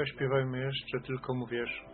Zaśpiewajmy jeszcze, tylko mu wierz.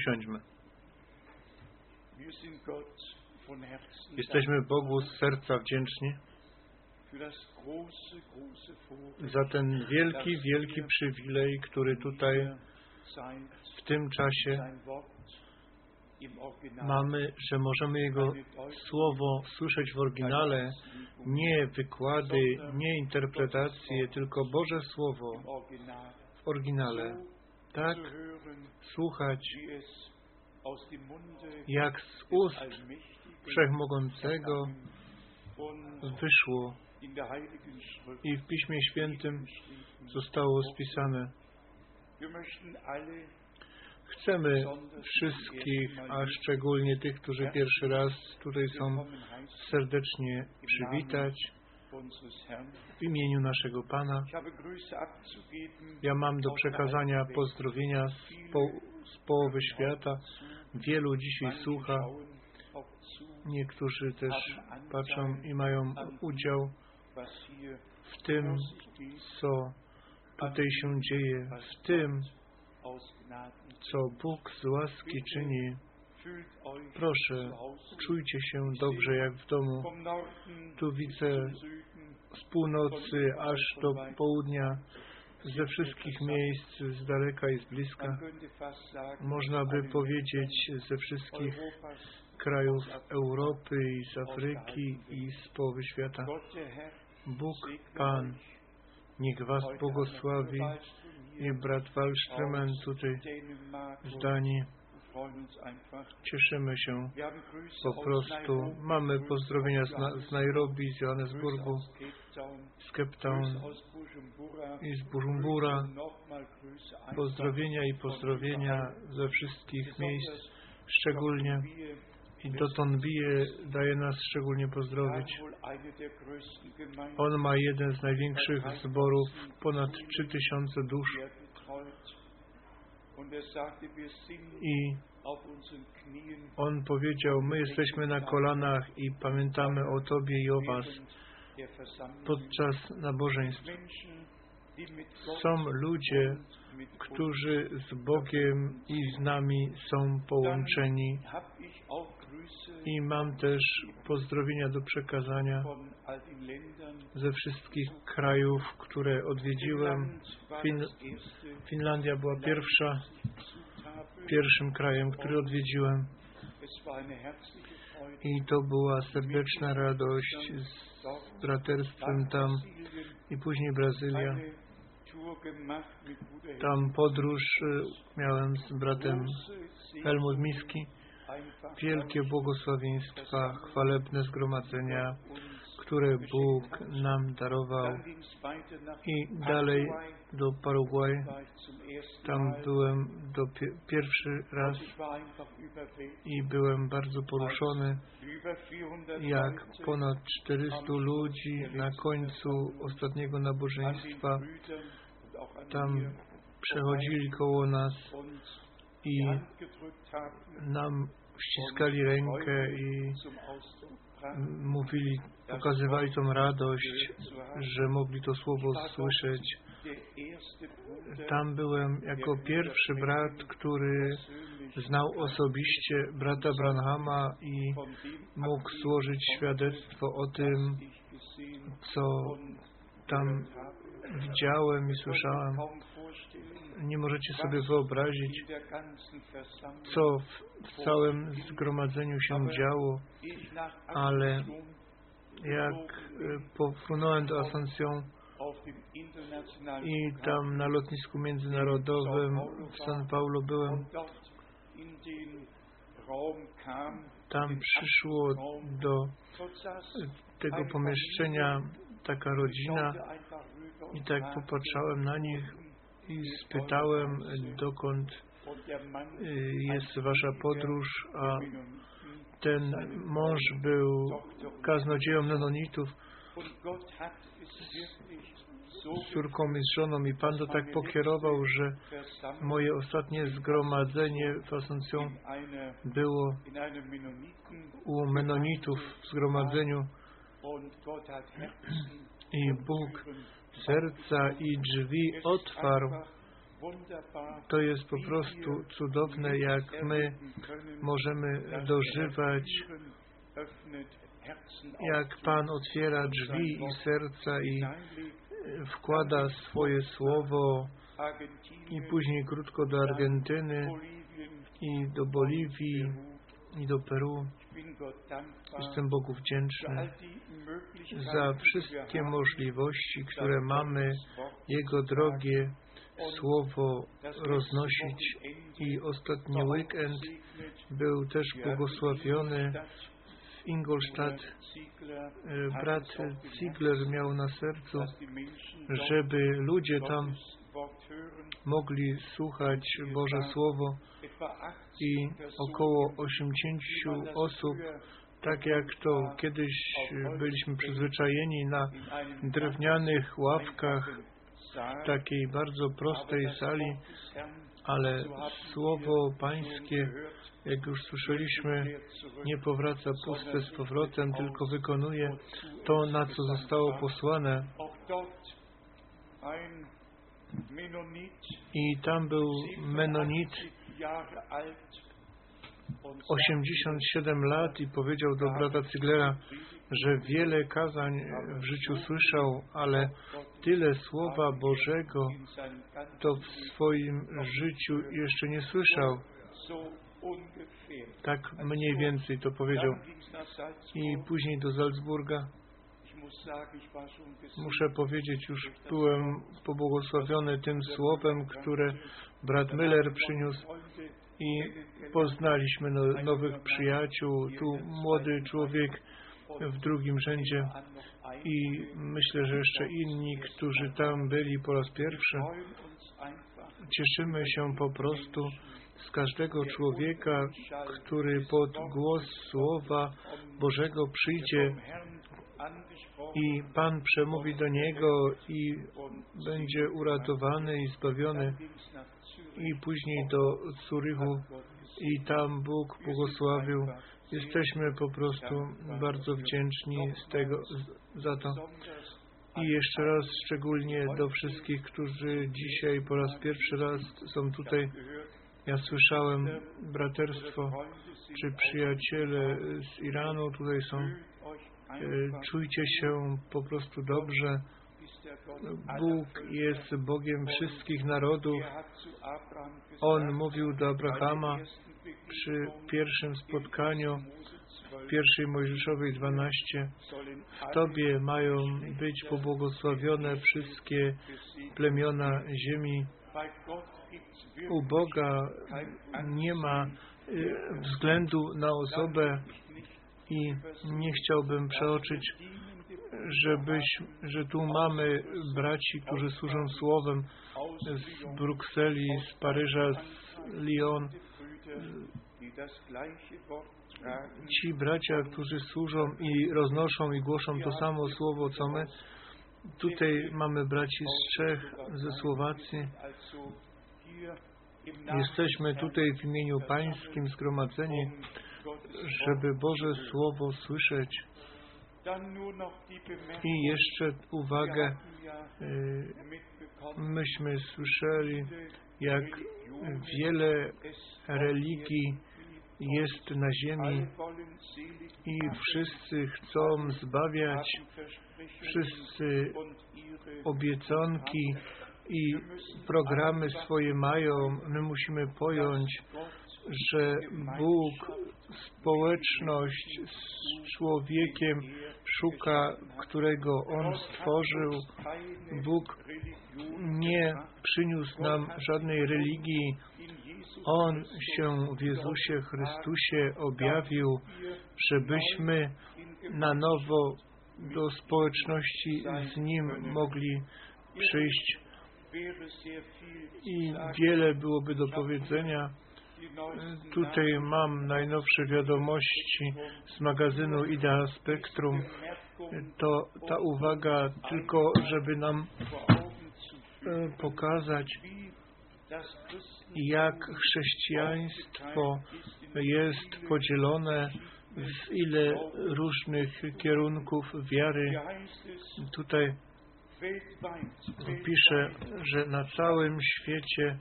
Usiądźmy. Jesteśmy Bogu z serca wdzięczni za ten wielki, wielki przywilej, który tutaj w tym czasie mamy, że możemy Jego słowo słyszeć w oryginale, nie wykłady, nie interpretacje, tylko Boże Słowo w oryginale. Tak słuchać, jak z ust Wszechmogącego wyszło i w Piśmie Świętym zostało spisane. Chcemy wszystkich, a szczególnie tych, którzy pierwszy raz tutaj są, serdecznie przywitać. W imieniu naszego Pana. Ja mam do przekazania pozdrowienia z, po, z połowy świata. Wielu dzisiaj słucha, niektórzy też patrzą i mają udział w tym, co tutaj się dzieje, w tym, co Bóg z łaski czyni. Proszę, czujcie się dobrze jak w domu. Tu widzę z północy aż do południa, ze wszystkich miejsc, z daleka i z bliska. Można by powiedzieć ze wszystkich krajów Europy i z Afryki i z połowy świata. Bóg Pan, niech Was błogosławi i brat Wallströmen tutaj z Danii. Cieszymy się. Po prostu. Mamy pozdrowienia z, na, z Nairobi, z Johannesburgu, z Cape Town. I z einfach Pozdrowienia i pozdrowienia ze wszystkich miejsc, szczególnie i Doton Bije daje nas szczególnie pozdrowić. On ma jeden z największych zborów, ponad 3000 dusz i unseren Knien. on powiedział, my jesteśmy na kolanach i pamiętamy o Tobie i o Was podczas nabożeństw. Są ludzie, którzy z Bogiem i z nami są połączeni i mam też pozdrowienia do przekazania ze wszystkich krajów, które odwiedziłem. Fin Finlandia była pierwsza, pierwszym krajem, który odwiedziłem i to była serdeczna radość z braterstwem tam i później Brazylia. Tam podróż y, miałem z bratem Helmut Miski. Wielkie błogosławieństwa, chwalebne zgromadzenia, które Bóg nam darował. I dalej do ersten Tam byłem do pie- pierwszy raz i byłem bardzo poruszony, Über 400 jak ponad 400 ludzi na końcu ostatniego nabożeństwa tam przechodzili koło nas i nam ściskali rękę i mówili, pokazywali tą radość, że mogli to słowo słyszeć. Tam byłem jako pierwszy brat, który znał osobiście brata Branhama i mógł złożyć świadectwo o tym, co tam widziałem i słyszałem. Nie możecie sobie wyobrazić, co w, całym zgromadzeniu się działo, ale jak e, pofrunąłem do internationalen i tam na lotnisku międzynarodowym w San Paulo byłem, tam przyszło do tego pomieszczenia taka rodzina i tak popatrzałem na nich i spytałem, dokąd y, jest wasza podróż, a ten mąż był kaznodzieją so z córką i z żoną. I Pan to tak pokierował, że moje ostatnie zgromadzenie w einer było u Menonitów w zgromadzeniu. I Bóg serca i drzwi otwarł. To jest po prostu cudowne, jak my możemy dożywać, jak Pan otwiera drzwi i serca i wkłada swoje słowo i później krótko do Argentyny i do Boliwii i do Peru. Jestem Bogu wdzięczny za wszystkie możliwości, które mamy Jego drogie słowo roznosić. i ostatni weekend był też błogosławiony w Ingolstadt. E, Brat Ziegler miał na sercu, żeby ludzie tam mogli słuchać Boże Słowo i około 80 osób, tak jak to kiedyś byliśmy przyzwyczajeni na drewnianych ławkach w takiej bardzo prostej sali, ale Słowo Pańskie, jak już słyszeliśmy, nie powraca puste z powrotem, tylko wykonuje to, na co zostało posłane. I tam był Menonit, 87 lat i powiedział do brata Cyglera, że wiele kazań w życiu słyszał, ale tyle Słowa Bożego to w swoim życiu jeszcze nie słyszał. Tak mniej więcej to powiedział. I później do Salzburga. Muszę powiedzieć, już byłem pobłogosławiony tym słowem, które brat Müller przyniósł i poznaliśmy no, nowych przyjaciół. Tu młody człowiek w drugim rzędzie i myślę, że jeszcze inni, którzy tam byli po raz pierwszy. Cieszymy się po prostu z każdego człowieka, który pod głos Słowa Bożego przyjdzie i Pan przemówi do niego i będzie uratowany i zbawiony i później do Zurychu i tam Bóg błogosławił. Jesteśmy po prostu bardzo wdzięczni z tego, za to. I jeszcze raz szczególnie do wszystkich, którzy dzisiaj po raz pierwszy raz są tutaj. Ja słyszałem braterstwo, czy przyjaciele z Iranu tutaj są. Czujcie się po prostu dobrze. Bóg jest Bogiem wszystkich narodów. On mówił do Abrahama przy pierwszym spotkaniu w pierwszej Mojżeszowej 12 w Tobie mają być pobłogosławione wszystkie plemiona ziemi. U Boga nie ma y, względu na osobę i nie chciałbym przeoczyć, żebyś, że tu mamy braci, którzy służą słowem z Brukseli, z Paryża, z Lyon. Ci bracia, którzy służą i roznoszą i głoszą to samo słowo, co my. Tutaj mamy braci z Czech, ze Słowacji. Jesteśmy tutaj w imieniu Pańskim zgromadzeni, żeby Boże Słowo słyszeć I jeszcze uwagę, y, myśmy słyszeli, jak wiele religii jest na ziemi i wszyscy chcą zbawiać, wszyscy obiecanki i programy swoje mają. My musimy pojąć, że Bóg społeczność z człowiekiem szuka, którego On stworzył. Bóg nie przyniósł nam żadnej religii. On się w Jezusie Chrystusie objawił, żebyśmy na nowo do społeczności z Nim mogli przyjść i wiele byłoby do powiedzenia. Tutaj mam najnowsze wiadomości z magazynu Idea. Nachrichten To ta uwaga tylko, żeby nam e, pokazać, jak chrześcijaństwo jest podzielone w ile różnych kierunków wiary. Tutaj pisze, że na całym świecie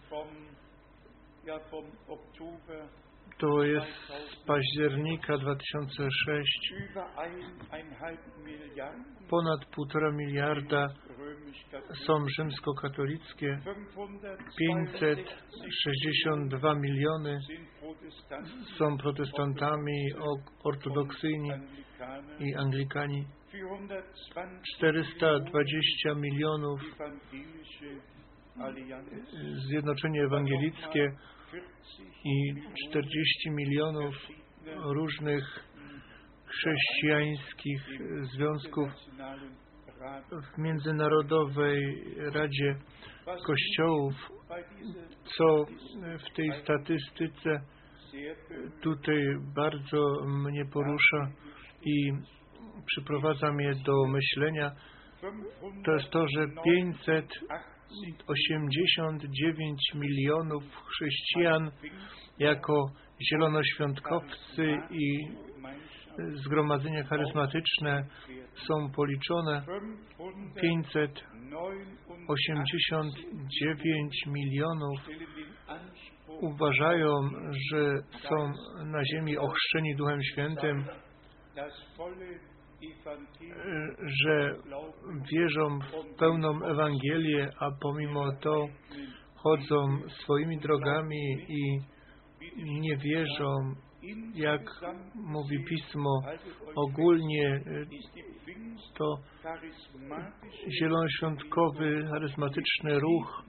to jest z października 2006 über eineinhalb Milliarden? Ponad półtora miliarda römisch-katholische, są rzymskokatolickie, 562 562 miliony są protestantami, ortodoksyjni i anglikani. 420 420 milionów Zjednoczenie Ewangelickie 40 i 40 milionów różnych chrześcijańskich związków w Międzynarodowej Radzie Kościołów, co w tej statystyce tutaj bardzo mnie porusza i przyprowadza mnie do myślenia, to jest to, że 589 milionów chrześcijan jako zielonoświątkowcy i zgromadzenia charyzmatyczne są policzone. 589 milionów uważają, że są na ziemi ochrzczeni Duchem Świętym, że wierzą w pełną Ewangelię, a pomimo to chodzą swoimi drogami i nie wierzą, jak mówi Pismo, ogólnie to zielonoświątkowy, charyzmatyczny ruch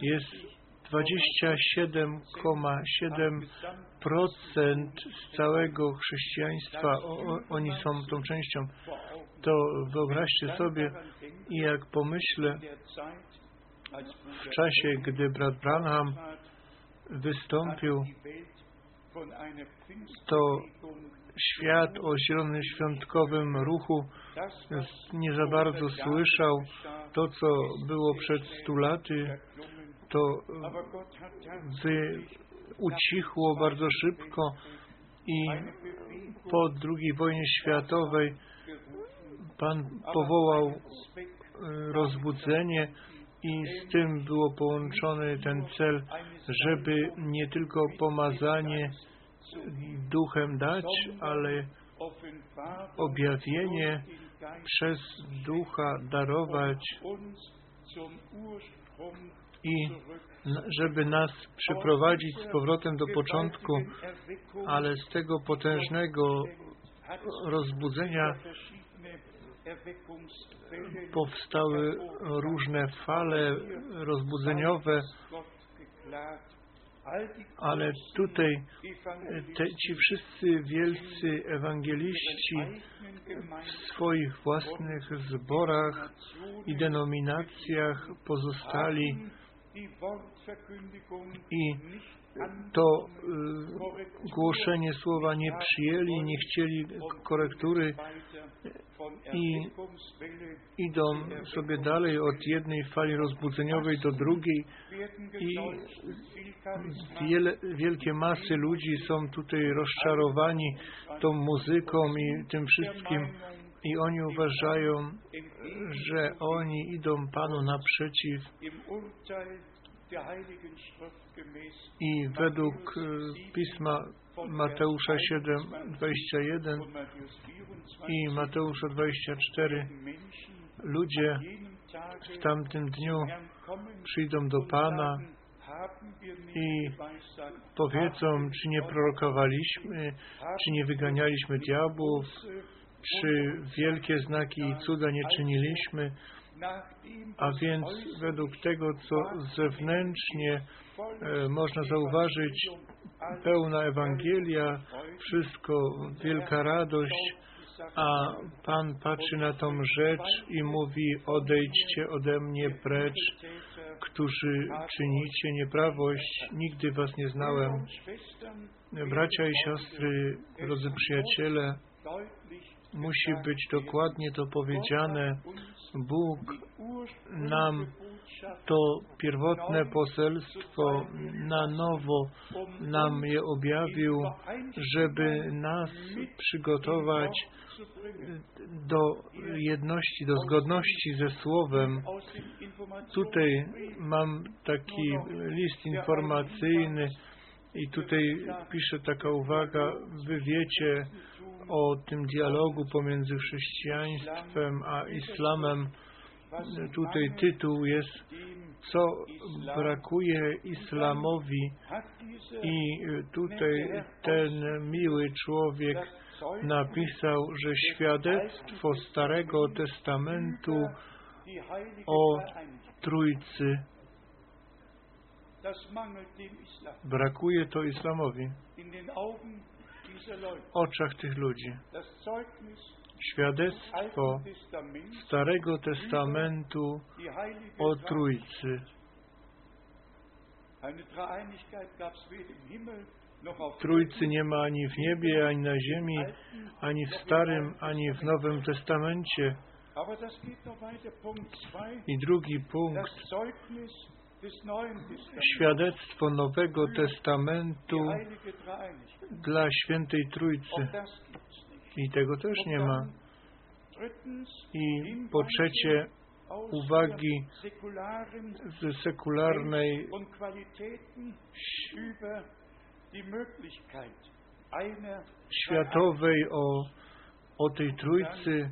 jest 27,7% z całego chrześcijaństwa. Oni są tą częścią. To wyobraźcie sobie, jak pomyślę, w czasie, gdy brat Branham wystąpił, to świat o zielonym świątkowym ruchu nie za bardzo słyszał to, co było przed stu laty, to wy ucichło bardzo szybko i po II wojnie światowej Pan powołał rozbudzenie i z tym było połączony ten cel, żeby nie tylko pomazanie duchem dać, ale objawienie przez ducha darować i żeby nas przyprowadzić z powrotem do początku, ale z tego potężnego rozbudzenia powstały różne fale rozbudzeniowe, ale tutaj te, ci wszyscy wielcy ewangeliści w swoich własnych zborach i denominacjach pozostali i to y, głoszenie słowa nie przyjęli, nie chcieli korektury i idą sobie dalej od jednej fali rozbudzeniowej do drugiej. I wiele, wielkie masy ludzi są tutaj rozczarowani tą muzyką i tym wszystkim I oni uważają, że oni idą Panu naprzeciw. I według e, pisma Mateusza 7, 21 und Matthäus 24 i Mateusza 24 Menschen ludzie w tamtym dniu przyjdą do Pana i powiedzą, czy nie prorokowaliśmy, czy nie wyganialiśmy diabłów, czy wielkie znaki i cuda nie czyniliśmy, a więc według tego, co zewnętrznie e, można zauważyć, pełna Ewangelia, wszystko, wielka radość, a Pan patrzy na tą rzecz i mówi, odejdźcie ode mnie precz, którzy czynicie nieprawość, nigdy was nie znałem. Bracia i siostry, drodzy przyjaciele, musi być dokładnie to powiedziane. Bóg nam to pierwotne poselstwo na nowo nam je objawił, żeby nas przygotować do jedności, do zgodności ze Słowem. Tutaj mam taki list informacyjny i tutaj pisze taka uwaga, wy wiecie o tym dialogu pomiędzy chrześcijaństwem a islamem. Tutaj tytuł jest Co brakuje islamowi. I tutaj ten miły człowiek napisał, że świadectwo Starego Testamentu o Trójcy. Brakuje to islamowi oczach tych ludzi. Świadectwo Starego Testamentu o Trójcy. Trójcy nie ma ani w niebie, ani na ziemi, ani w Starym, ani w Nowym Testamencie. I drugi punkt, świadectwo Nowego Testamentu dla Świętej Trójcy. I tego też nie ma. I po trzecie, uwagi ze sekularnej światowej o, o tej Trójcy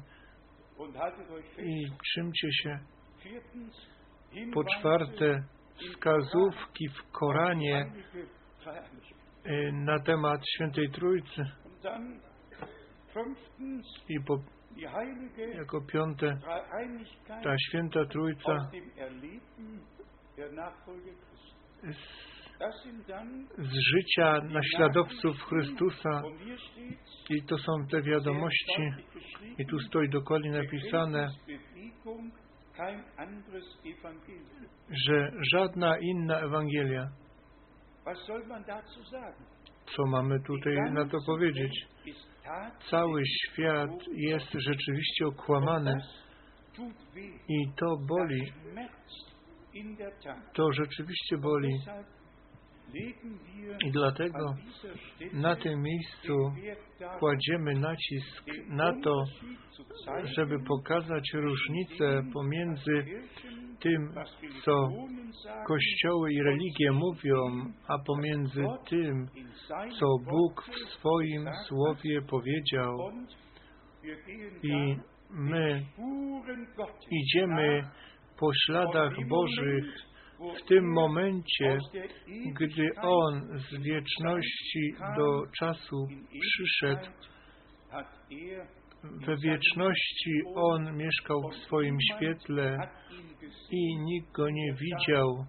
i trzymcie się. Po czwarte, wskazówki w Koranie na temat Świętej Trójcy. I po, jako piąte, ta Święta Trójca z, z życia naśladowców Chrystusa. I to są te wiadomości. I tu stoi dokładnie napisane, że żadna inna Ewangelia. Co mamy tutaj na to powiedzieć? Cały świat jest rzeczywiście okłamany i to boli. To rzeczywiście boli. I dlatego na tym miejscu kładziemy nacisk na to, żeby pokazać różnicę pomiędzy tym, co kościoły i religie mówią, a pomiędzy tym, co Bóg w swoim słowie powiedział. I my idziemy po śladach Bożych w tym momencie, gdy On z wieczności do czasu przyszedł, we wieczności On mieszkał w swoim świetle i nikt Go nie widział,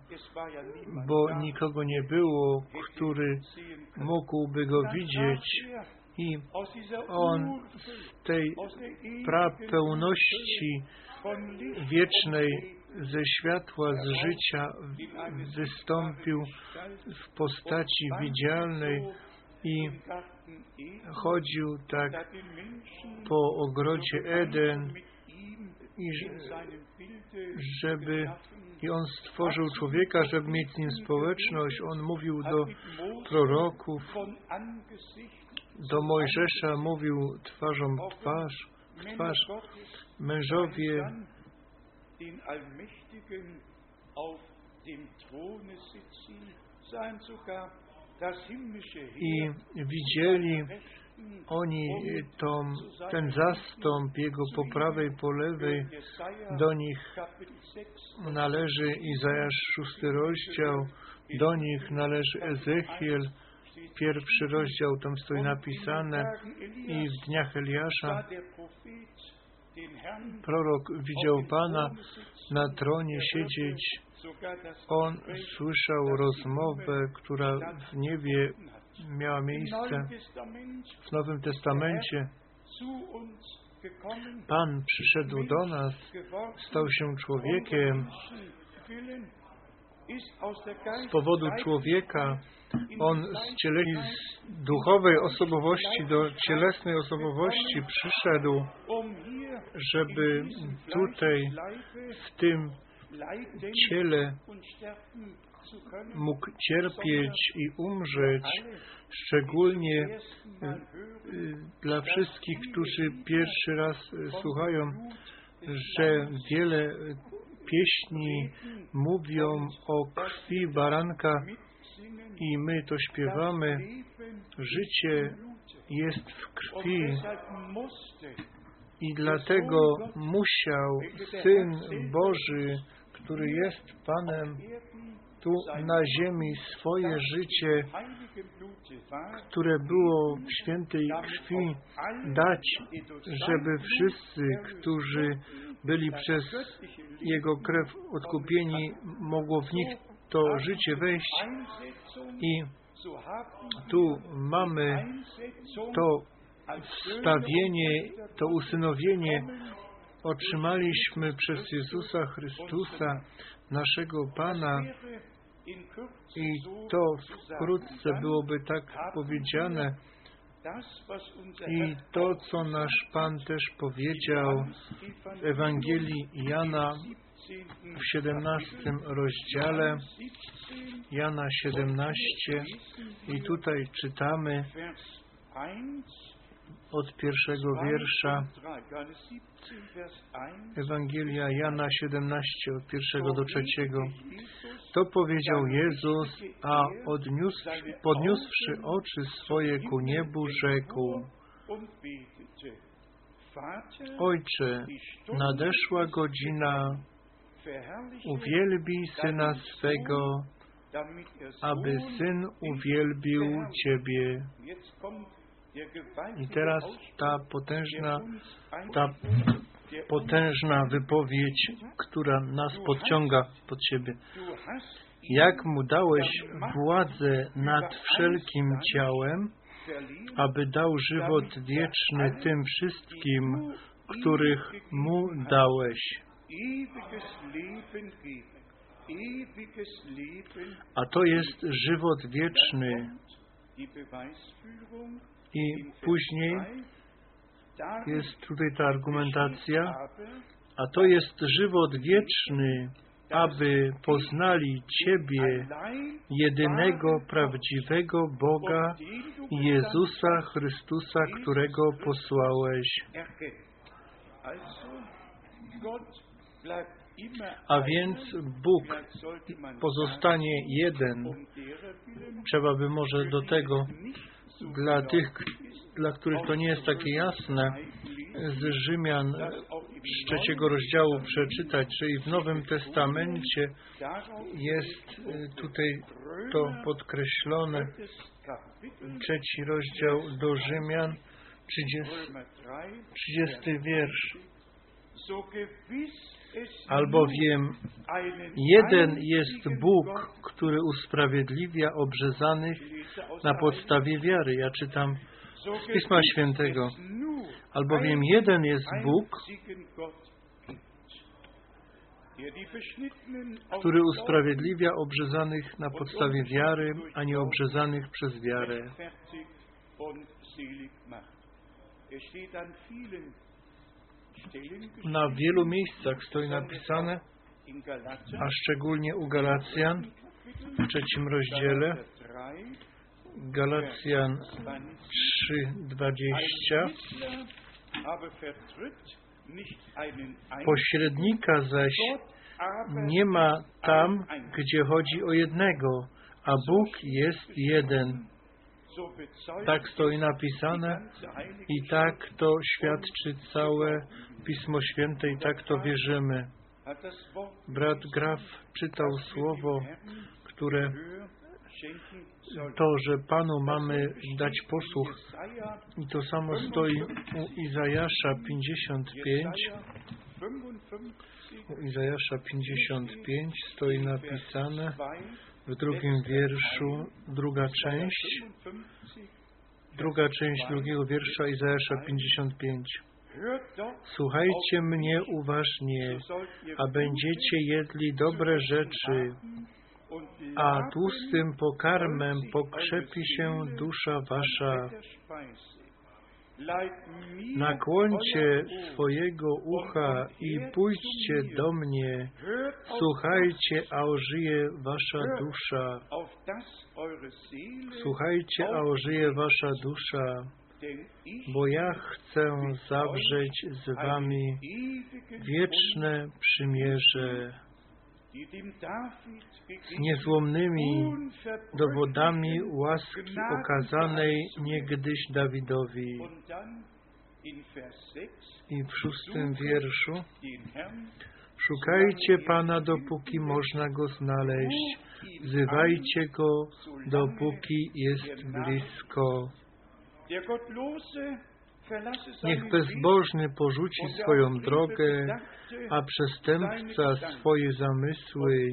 bo nikogo nie było, który mógłby Go widzieć. I On z tej prapełności wiecznej ze światła, z życia wystąpił w postaci widzialnej i chodził tak po ogrodzie Eden i żeby i on stworzył człowieka, żeby mieć z nim społeczność. On mówił do proroków, do Mojżesza mówił twarzą w twarz, Männer twarz. Mężowie den Allmächtigen auf dem Throne sitzen, sahen sogar i widzieli oni tą, seiner ten zastąp Jego po prawej, po lewej. Do nich Kapitel 6 należy Izajasz szósty rozdział, do nich należy Ezechiel, pierwszy rozdział, tam stoi napisane. i w dniach Eliasza prorok widział Pana na tronie siedzieć. On słyszał rozmowę, która w niebie miała miejsce w Nowym Testamencie. Pan przyszedł do nas, stał się człowiekiem z powodu człowieka. On z, ciele- z duchowej osobowości do cielesnej osobowości przyszedł, żeby tutaj w tym ciele mógł cierpieć i umrzeć, szczególnie y, dla wszystkich, którzy pierwszy raz y, słuchają, że wiele y, pieśni mówią o krwi baranka i my to śpiewamy. Życie jest w krwi i dlatego musiał Syn Boży, który jest Panem, tu na ziemi swoje życie, które było w świętej krwi, dać, żeby wszyscy, którzy byli przez Jego krew odkupieni, mogło w nich to życie wejść. I tu mamy to wstawienie, to usynowienie otrzymaliśmy przez Jezusa Chrystusa, naszego Pana. I to wkrótce byłoby tak powiedziane. I to, co nasz Pan też powiedział w Ewangelii Jana w 17 rozdziale, Jana 17, i tutaj czytamy Vers 1, od pierwszego wiersza, 3, Johannes 17, Vers 1, Ewangelia Jana 17, od pierwszego do trzeciego. To powiedział Jezus, a odniósł, podniósłszy oczy swoje ku niebu, rzekł: Ojcze, nadeszła godzina, uwielbij syna swego, aby syn uwielbił Ciebie. I teraz ta potężna, ta potężna wypowiedź, która nas podciąga pod siebie. Jak mu dałeś władzę nad wszelkim ciałem, aby dał żywot wieczny tym wszystkim, których mu dałeś. A to jest żywot wieczny. I później 2, darin jest tutaj ta argumentacja, a to jest żywot wieczny, aby poznali Ciebie, jedynego prawdziwego Boga, Jezusa Chrystusa, którego posłałeś. A więc Bóg pozostanie jeden. Trzeba by może do tego, dla tych, dla których to nie jest takie jasne, z Rzymian z trzeciego rozdziału przeczytać, że i w Nowym Testamencie jest y, tutaj to podkreślone. Trzeci rozdział do Rzymian, 30, Römer 3, 30 wiersz. Albowiem jeden jest Bóg, który usprawiedliwia obrzezanych na podstawie wiary. Ja czytam z Pisma Świętego. Albowiem jeden jest Bóg, który usprawiedliwia obrzezanych na podstawie wiary, a nie obrzezanych przez wiarę. Na wielu miejscach stoi napisane, a szczególnie u Galacjan w trzecim rozdziale, Galater 3, Galacjan 20. 3:20, Ein Mittler aber vertritt nicht einen Pośrednika zaś nie ma tam, gdzie chodzi o jednego, a Bóg jest jeden. Tak stoi napisane i tak to świadczy całe Pismo Święte i tak to wierzymy. Brat Graf czytał słowo, które to, że Panu mamy dać posłuch i to samo stoi u Izajasza 55. Jesaja 55, U Izajasza 55 stoi napisane w drugim wierszu, druga część, 55, druga część drugiego wiersza Izajasza 55. hört doch, Słuchajcie mnie uważnie, a będziecie jedli dobre rzeczy, a tłustym pokarmem pokrzepi się dusza wasza. Nakłońcie swojego ucha i pójdźcie do mnie. Słuchajcie, a ożyje wasza dusza. Słuchajcie, a ożyje wasza dusza, bo ja chcę zawrzeć z wami wieczne przymierze z niezłomnymi dowodami łaski okazanej niegdyś Dawidowi. Und dann in Vers 6 I w szóstym wierszu Szukajcie Pana, dopóki można Go znaleźć. Wzywajcie Go, dopóki jest blisko. Niech bezbożny porzuci swoją drogę, a przestępca swoje zamysły.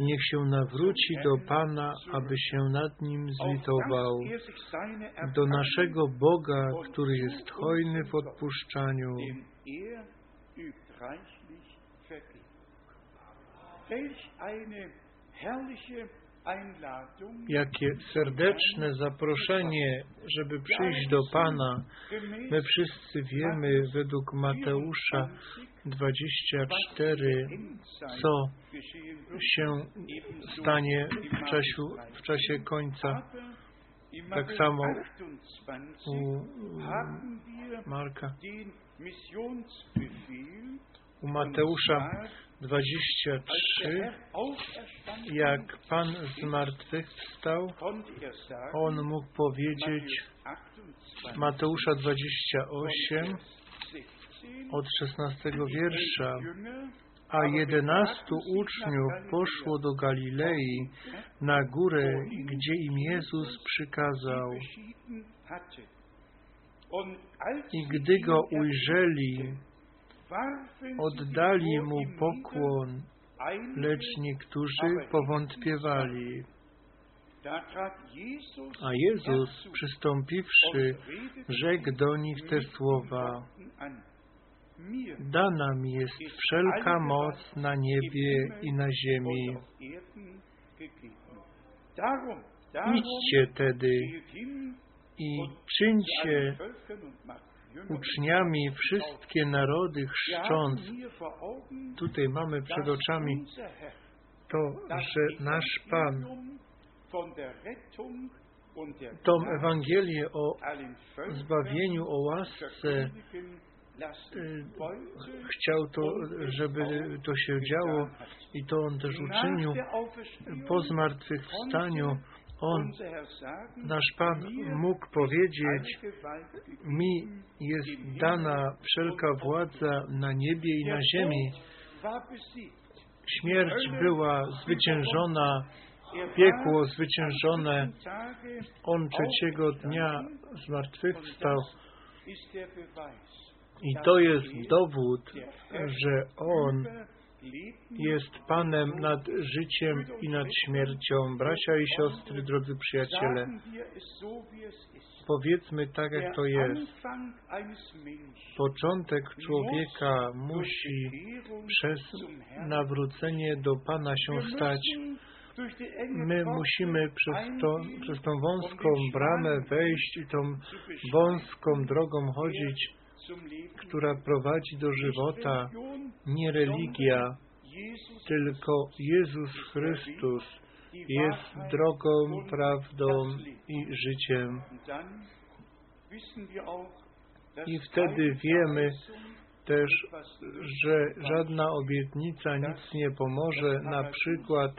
Niech się nawróci do Pana, aby się nad nim zlitował. Do naszego Boga, który jest hojny w odpuszczaniu. Welch eine herrliche Jakie serdeczne zaproszenie, żeby przyjść do Pana. My wszyscy wiemy według Mateusza 24, co się stanie w czasie, w czasie końca. Tak samo 28 U Marka, u Mateusza 23, Herr auferstanden jak Pan z martwych wstał, konnte sagen, on mógł powiedzieć, Matthäus 28, Mateusza 28 16, od 16 wiersza, a jedenastu uczniów poszło do Galilei na górę, gdzie im Jezus przykazał. I gdy go ujrzeli, oddali mu pokłon, lecz niektórzy powątpiewali. A Jezus, przystąpiwszy, rzekł do nich te słowa. Dana mi jest wszelka moc na niebie i na ziemi. Idźcie tedy i czyńcie Uczniami wszystkie narody, chrzcząc. Tutaj mamy przed oczami to, że nasz Pan tą Ewangelię o zbawieniu, o łasce y, chciał to, żeby to się działo i to On też uczynił. Po zmartwychwstaniu On, nasz Pan, mógł powiedzieć, mi jest dana wszelka władza na niebie i na ziemi. Śmierć była zwyciężona, piekło zwyciężone. On trzeciego dnia zmartwychwstał i to jest dowód, że On jest Panem nad życiem i nad śmiercią. Bracia i siostry, drodzy przyjaciele, powiedzmy tak, jak to jest. Początek człowieka musi przez nawrócenie do Pana się stać. My musimy przez, to, przez tą wąską bramę wejść i tą wąską drogą chodzić, która prowadzi do żywota. Nie religia, tylko Jezus Chrystus jest drogą, prawdą i życiem. I wtedy wiemy też, że żadna obietnica nic nie pomoże. Na przykład,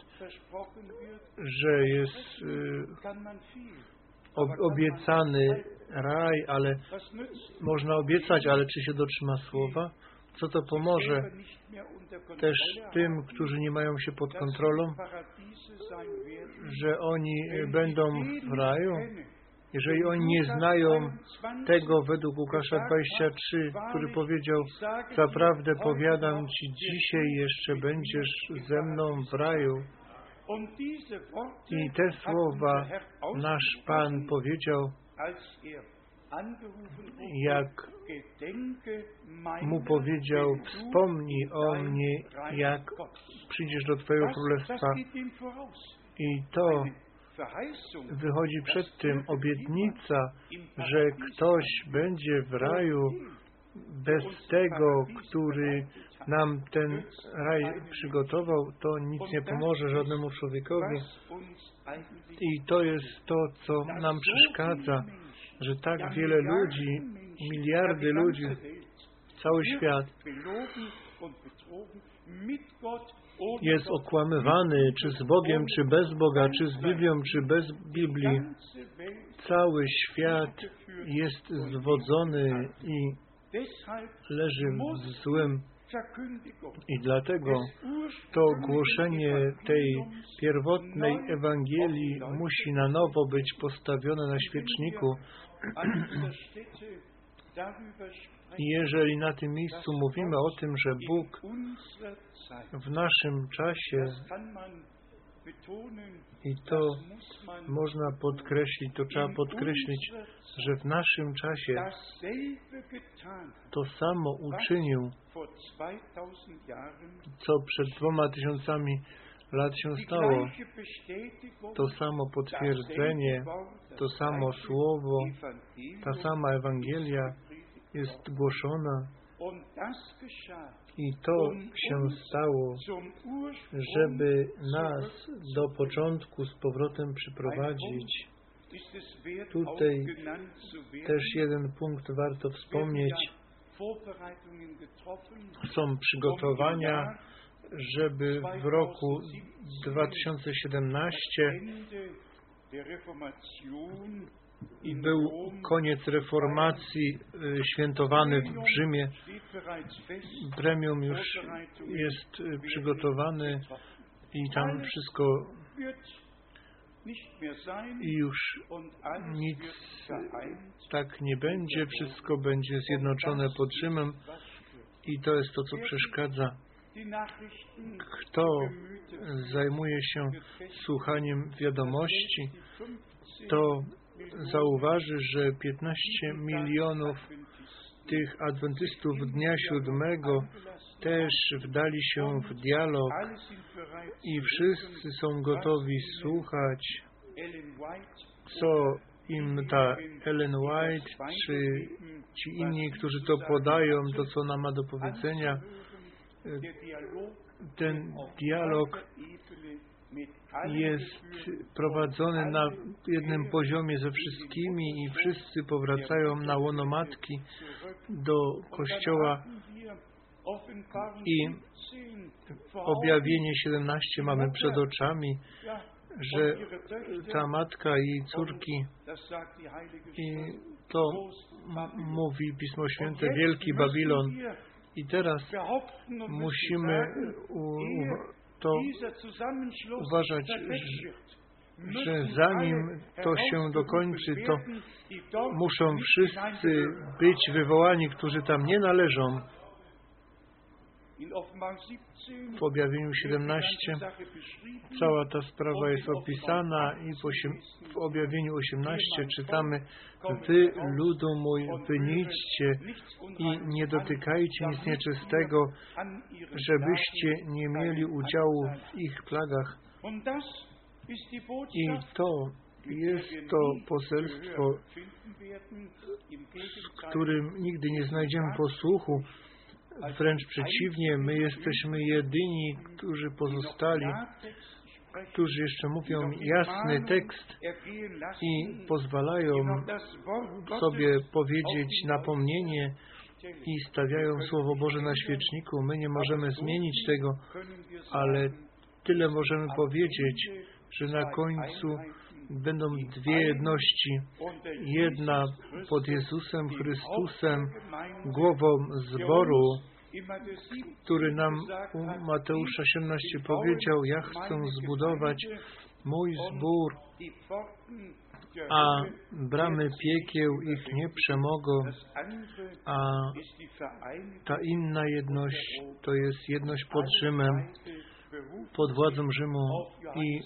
że jest y, ob, obiecany raj, ale można obiecać, ale czy się dotrzyma słowa? Co to pomoże też tym, którzy nie mają się pod kontrolą, że oni będą w raju? Jeżeli oni nie znają tego według Łukasza 23, który powiedział, zaprawdę powiadam Ci, dzisiaj jeszcze będziesz ze mną w raju. I te słowa nasz Pan powiedział, jak mu powiedział, wspomnij o mnie, jak przyjdziesz do Twojego Królestwa. I to wychodzi przed tym obietnica, że ktoś będzie w raju bez tego, który nam ten raj przygotował, to nic nie pomoże żadnemu człowiekowi. I to jest to, co nam przeszkadza, że tak wiele ludzi, miliardy ludzi, cały świat jest okłamywany, czy z Bogiem, czy bez Boga, czy z Biblią, czy bez Biblii. Cały świat jest zwodzony i leży w złym. I dlatego to głoszenie tej pierwotnej Ewangelii musi na nowo być postawione na świeczniku. I jeżeli na tym miejscu mówimy o tym, że Bóg w naszym czasie, i to można podkreślić, to trzeba podkreślić, że w naszym czasie to samo uczynił, co przed dwoma tysiącami lat się stało. To samo potwierdzenie, to samo słowo, ta sama Ewangelia jest głoszona i to się stało, żeby nas do początku z powrotem przyprowadzić. Tutaj też jeden punkt warto wspomnieć. Są przygotowania, żeby w roku 2017 i był koniec reformacji y, świętowany w Rzymie. Premium już jest y, przygotowany i tam wszystko i już nic tak nie będzie, wszystko będzie zjednoczone pod Rzymem i to jest to, co przeszkadza. Kto zajmuje się słuchaniem wiadomości, to zauważy, że 15 milionów tych adwentystów dnia siódmego też wdali się w dialog i wszyscy są gotowi słuchać, co im ta Ellen White, czy ci inni, którzy to podają, to co ona ma do powiedzenia. Ten dialog jest prowadzony na jednym poziomie ze wszystkimi i wszyscy powracają na łono matki do kościoła. I objawienie 17 mamy przed oczami, że ta matka i jej córki i to mówi Pismo Święte, Wielki Babilon i teraz musimy to uważać, że, zanim to się dokończy, to muszą wszyscy być wywołani, którzy tam nie należą. W objawieniu 17 cała ta sprawa jest opisana i w objawieniu 18 czytamy Wy, ludu mój, wynijdźcie i nie dotykajcie nic nieczystego, żebyście nie mieli udziału w ich plagach. I to jest to poselstwo, z którym nigdy nie znajdziemy posłuchu, Wręcz przeciwnie, my jesteśmy jedyni, którzy pozostali którzy jeszcze mówią jasny tekst i pozwalają sobie powiedzieć napomnienie i stawiają Słowo Boże na świeczniku. My nie możemy zmienić tego, ale tyle możemy powiedzieć, że na końcu będą dwie jedności. Jedna pod Jezusem Chrystusem, głową zboru, który nam u Mateusza 17 powiedział, ja chcę zbudować mój zbór, a bramy piekieł ich nie przemogą, a ta inna jedność to jest jedność pod Rzymem, pod władzą Rzymu i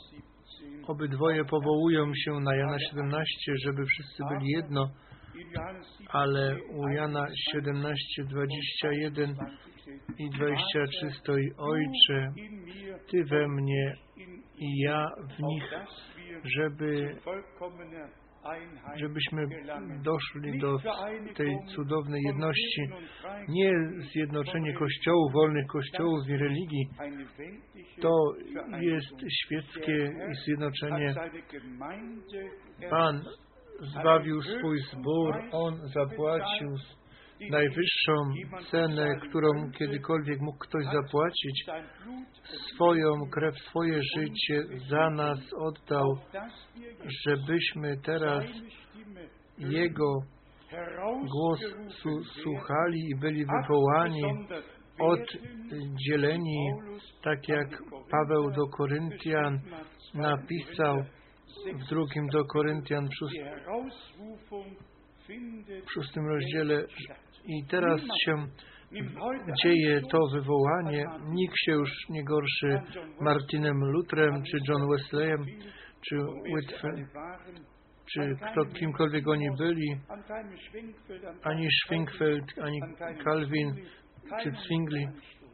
obydwoje powołują się na Jana 17, żeby wszyscy byli jedno, ale u Jana 17, 21 i 23 stoi Ojcze, Ty we mnie i ja w nich, żeby żebyśmy doszli do tej cudownej jedności. Nie zjednoczenie kościołów, wolnych kościołów i religii. To jest świeckie zjednoczenie. Pan zbawił swój zbór, On zapłacił najwyższą cenę, którą kiedykolwiek mógł ktoś zapłacić. Swoją krew, swoje życie za nas oddał, żebyśmy teraz Jego głos słuchali i byli wywołani, oddzieleni, tak jak Paweł do Koryntian napisał w drugim do Koryntian w szóstym rozdziale i teraz się dzieje to wywołanie. Nikt się już nie gorszy Martinem Lutrem, czy John Wesleyem, czy Whitfield, czy kto, kimkolwiek oni byli, ani Schwingfeld, ani Calvin, czy Zwingli.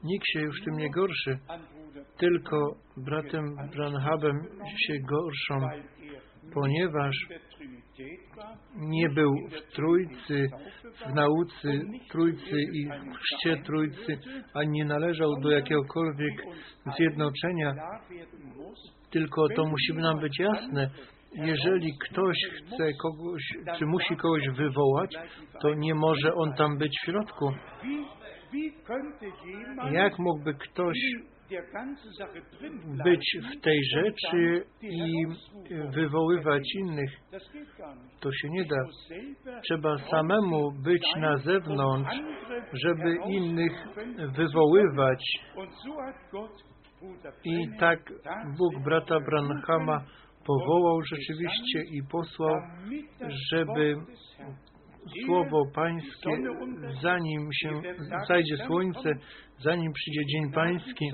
Nikt się już tym nie gorszy, tylko bratem Branhabem się gorszą, ponieważ nie był w Trójcy, w nauce Trójcy i w chrzcie Trójcy, ani nie należał do jakiegokolwiek zjednoczenia, tylko to musi nam być jasne. Jeżeli ktoś chce kogoś, czy musi kogoś wywołać, to nie może on tam być w środku. Jak mógłby ktoś być w tej rzeczy i wywoływać innych. To się nie da. Trzeba samemu być na zewnątrz, żeby innych wywoływać. I tak Bóg brata Branhama powołał rzeczywiście i posłał, żeby słowo Pańskie, zanim się zajdzie słońce, zanim przyjdzie dzień Pański,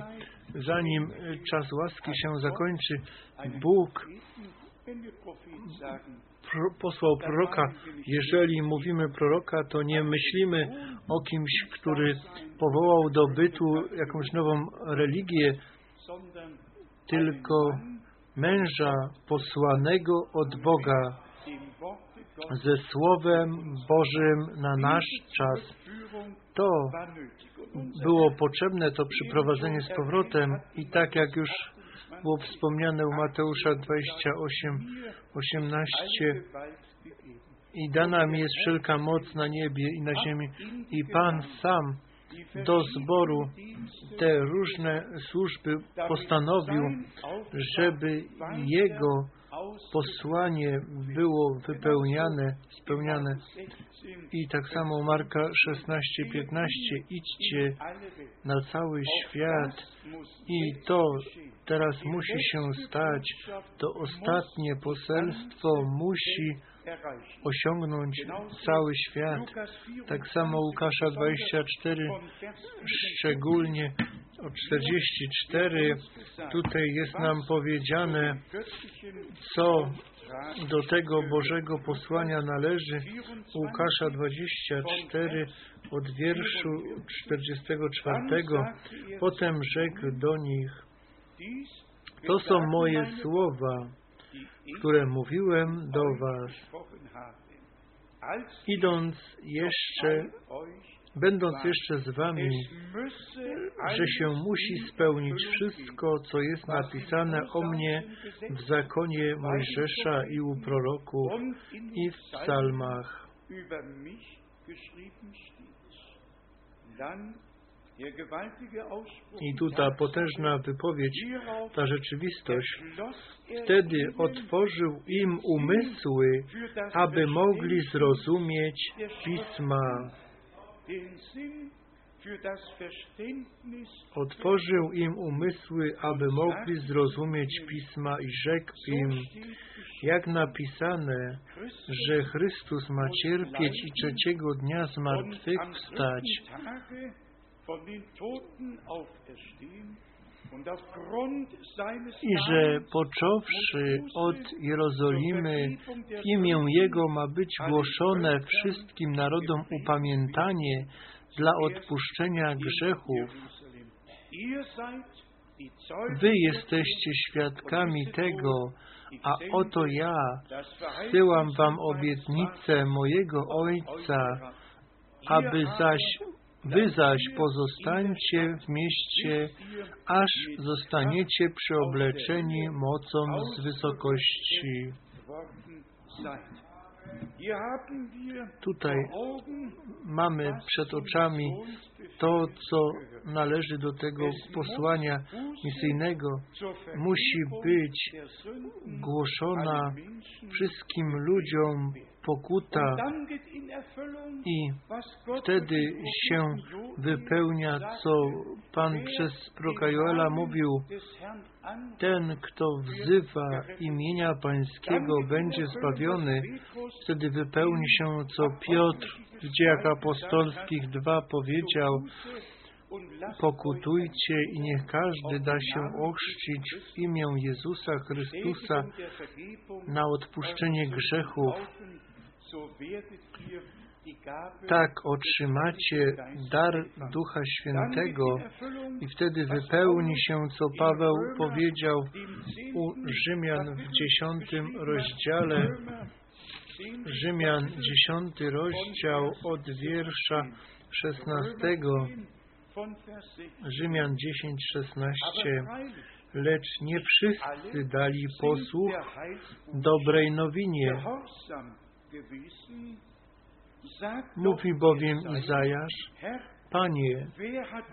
zanim czas łaski się zakończy, Bóg posłał proroka. Jeżeli mówimy proroka, to nie myślimy o kimś, który powołał do bytu jakąś nową religię, tylko męża posłanego od Boga ze Słowem Bożym na nasz czas. To było potrzebne, to przyprowadzenie z powrotem i tak jak już było wspomniane u Mateusza 28, 18 i dana mi jest wszelka moc na niebie i na ziemi i Pan sam do zboru te różne służby postanowił, żeby Jego posłanie było wypełniane, spełniane. I tak samo Marka 16:15 idźcie na cały świat i to teraz musi się stać. To ostatnie poselstwo musi osiągnąć cały świat. Tak samo Łukasza 24, szczególnie o 44, tutaj jest nam powiedziane, co do tego Bożego posłania należy. Łukasza 24 od wierszu 44. Potem rzekł do nich, to są moje słowa, które mówiłem do Was, idąc jeszcze będąc jeszcze z Wami, że się musi spełnić wszystko, co jest napisane o mnie w zakonie Mojżesza i u proroków i w psalmach. I tu ta potężna wypowiedź, ta rzeczywistość, wtedy otworzył im umysły, aby mogli zrozumieć Pisma. Otworzył im umysły, aby mogli zrozumieć Pisma i rzekł im, jak napisane, że Chrystus ma cierpieć i trzeciego dnia zmartwychwstać i że począwszy od Jerozolimy w imię Jego ma być głoszone wszystkim narodom upamiętanie dla odpuszczenia grzechów. Wy jesteście świadkami tego, a oto ja zsyłam wam obietnicę mojego Ojca, aby zaś wy zaś pozostańcie w mieście, aż zostaniecie przyobleczeni mocą z wysokości. Tutaj mamy przed oczami to, co należy do tego posłania misyjnego. Musi być głoszona wszystkim ludziom pokuta i wtedy się wypełnia, co Pan przez proroka Joela mówił, ten, kto wzywa imienia Pańskiego, będzie zbawiony. Wtedy wypełni się, co Piotr w dziejach apostolskich 2 powiedział, pokutujcie i niech każdy da się ochrzcić w imię Jezusa Chrystusa na odpuszczenie grzechów. Tak otrzymacie dar Ducha Świętego i wtedy wypełni się, co Paweł powiedział u Rzymian w dziesiątym rozdziale, Rzymian dziesiąty rozdział od wiersza szesnastego, Rzymian 10:16. Lecz nie wszyscy dali posłuch dobrej nowinie. Mówi bowiem Izajasz, Panie,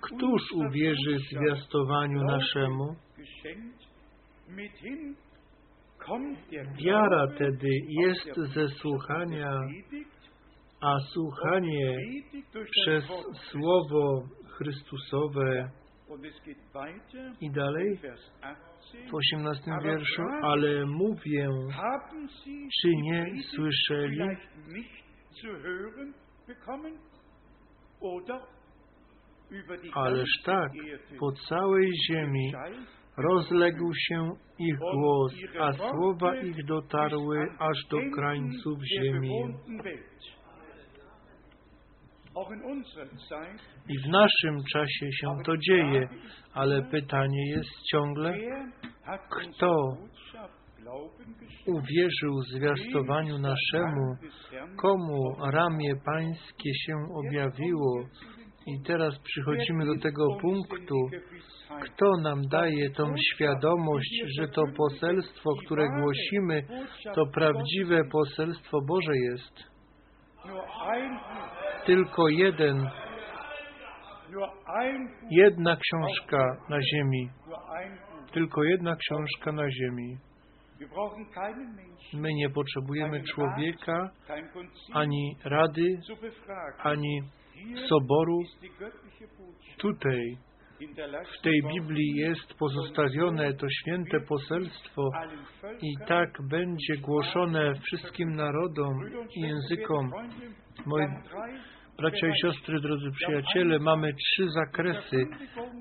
któż uwierzy zwiastowaniu naszemu? Wiara tedy jest ze słuchania, a słuchanie przez Słowo Chrystusowe. I dalej w osiemnastym wierszu, ale mówię, czy nie słyszeli? Ależ tak, po całej ziemi rozległ się ich głos, a słowa ich dotarły aż do krańców ziemi. I w naszym czasie się to dzieje, ale pytanie jest ciągle, kto uwierzył zwiastowaniu naszemu, komu ramię pańskie się objawiło. I teraz przychodzimy do tego punktu, kto nam daje tą świadomość, że to poselstwo, które głosimy, to prawdziwe poselstwo Boże jest. Tylko jeden, jedna książka na ziemi. Tylko jedna książka na ziemi. My nie potrzebujemy człowieka, ani rady, ani soboru. Tutaj, w tej Biblii jest pozostawione to święte poselstwo i tak będzie głoszone wszystkim narodom i językom. Moi bracia i siostry, drodzy przyjaciele, mamy trzy zakresy.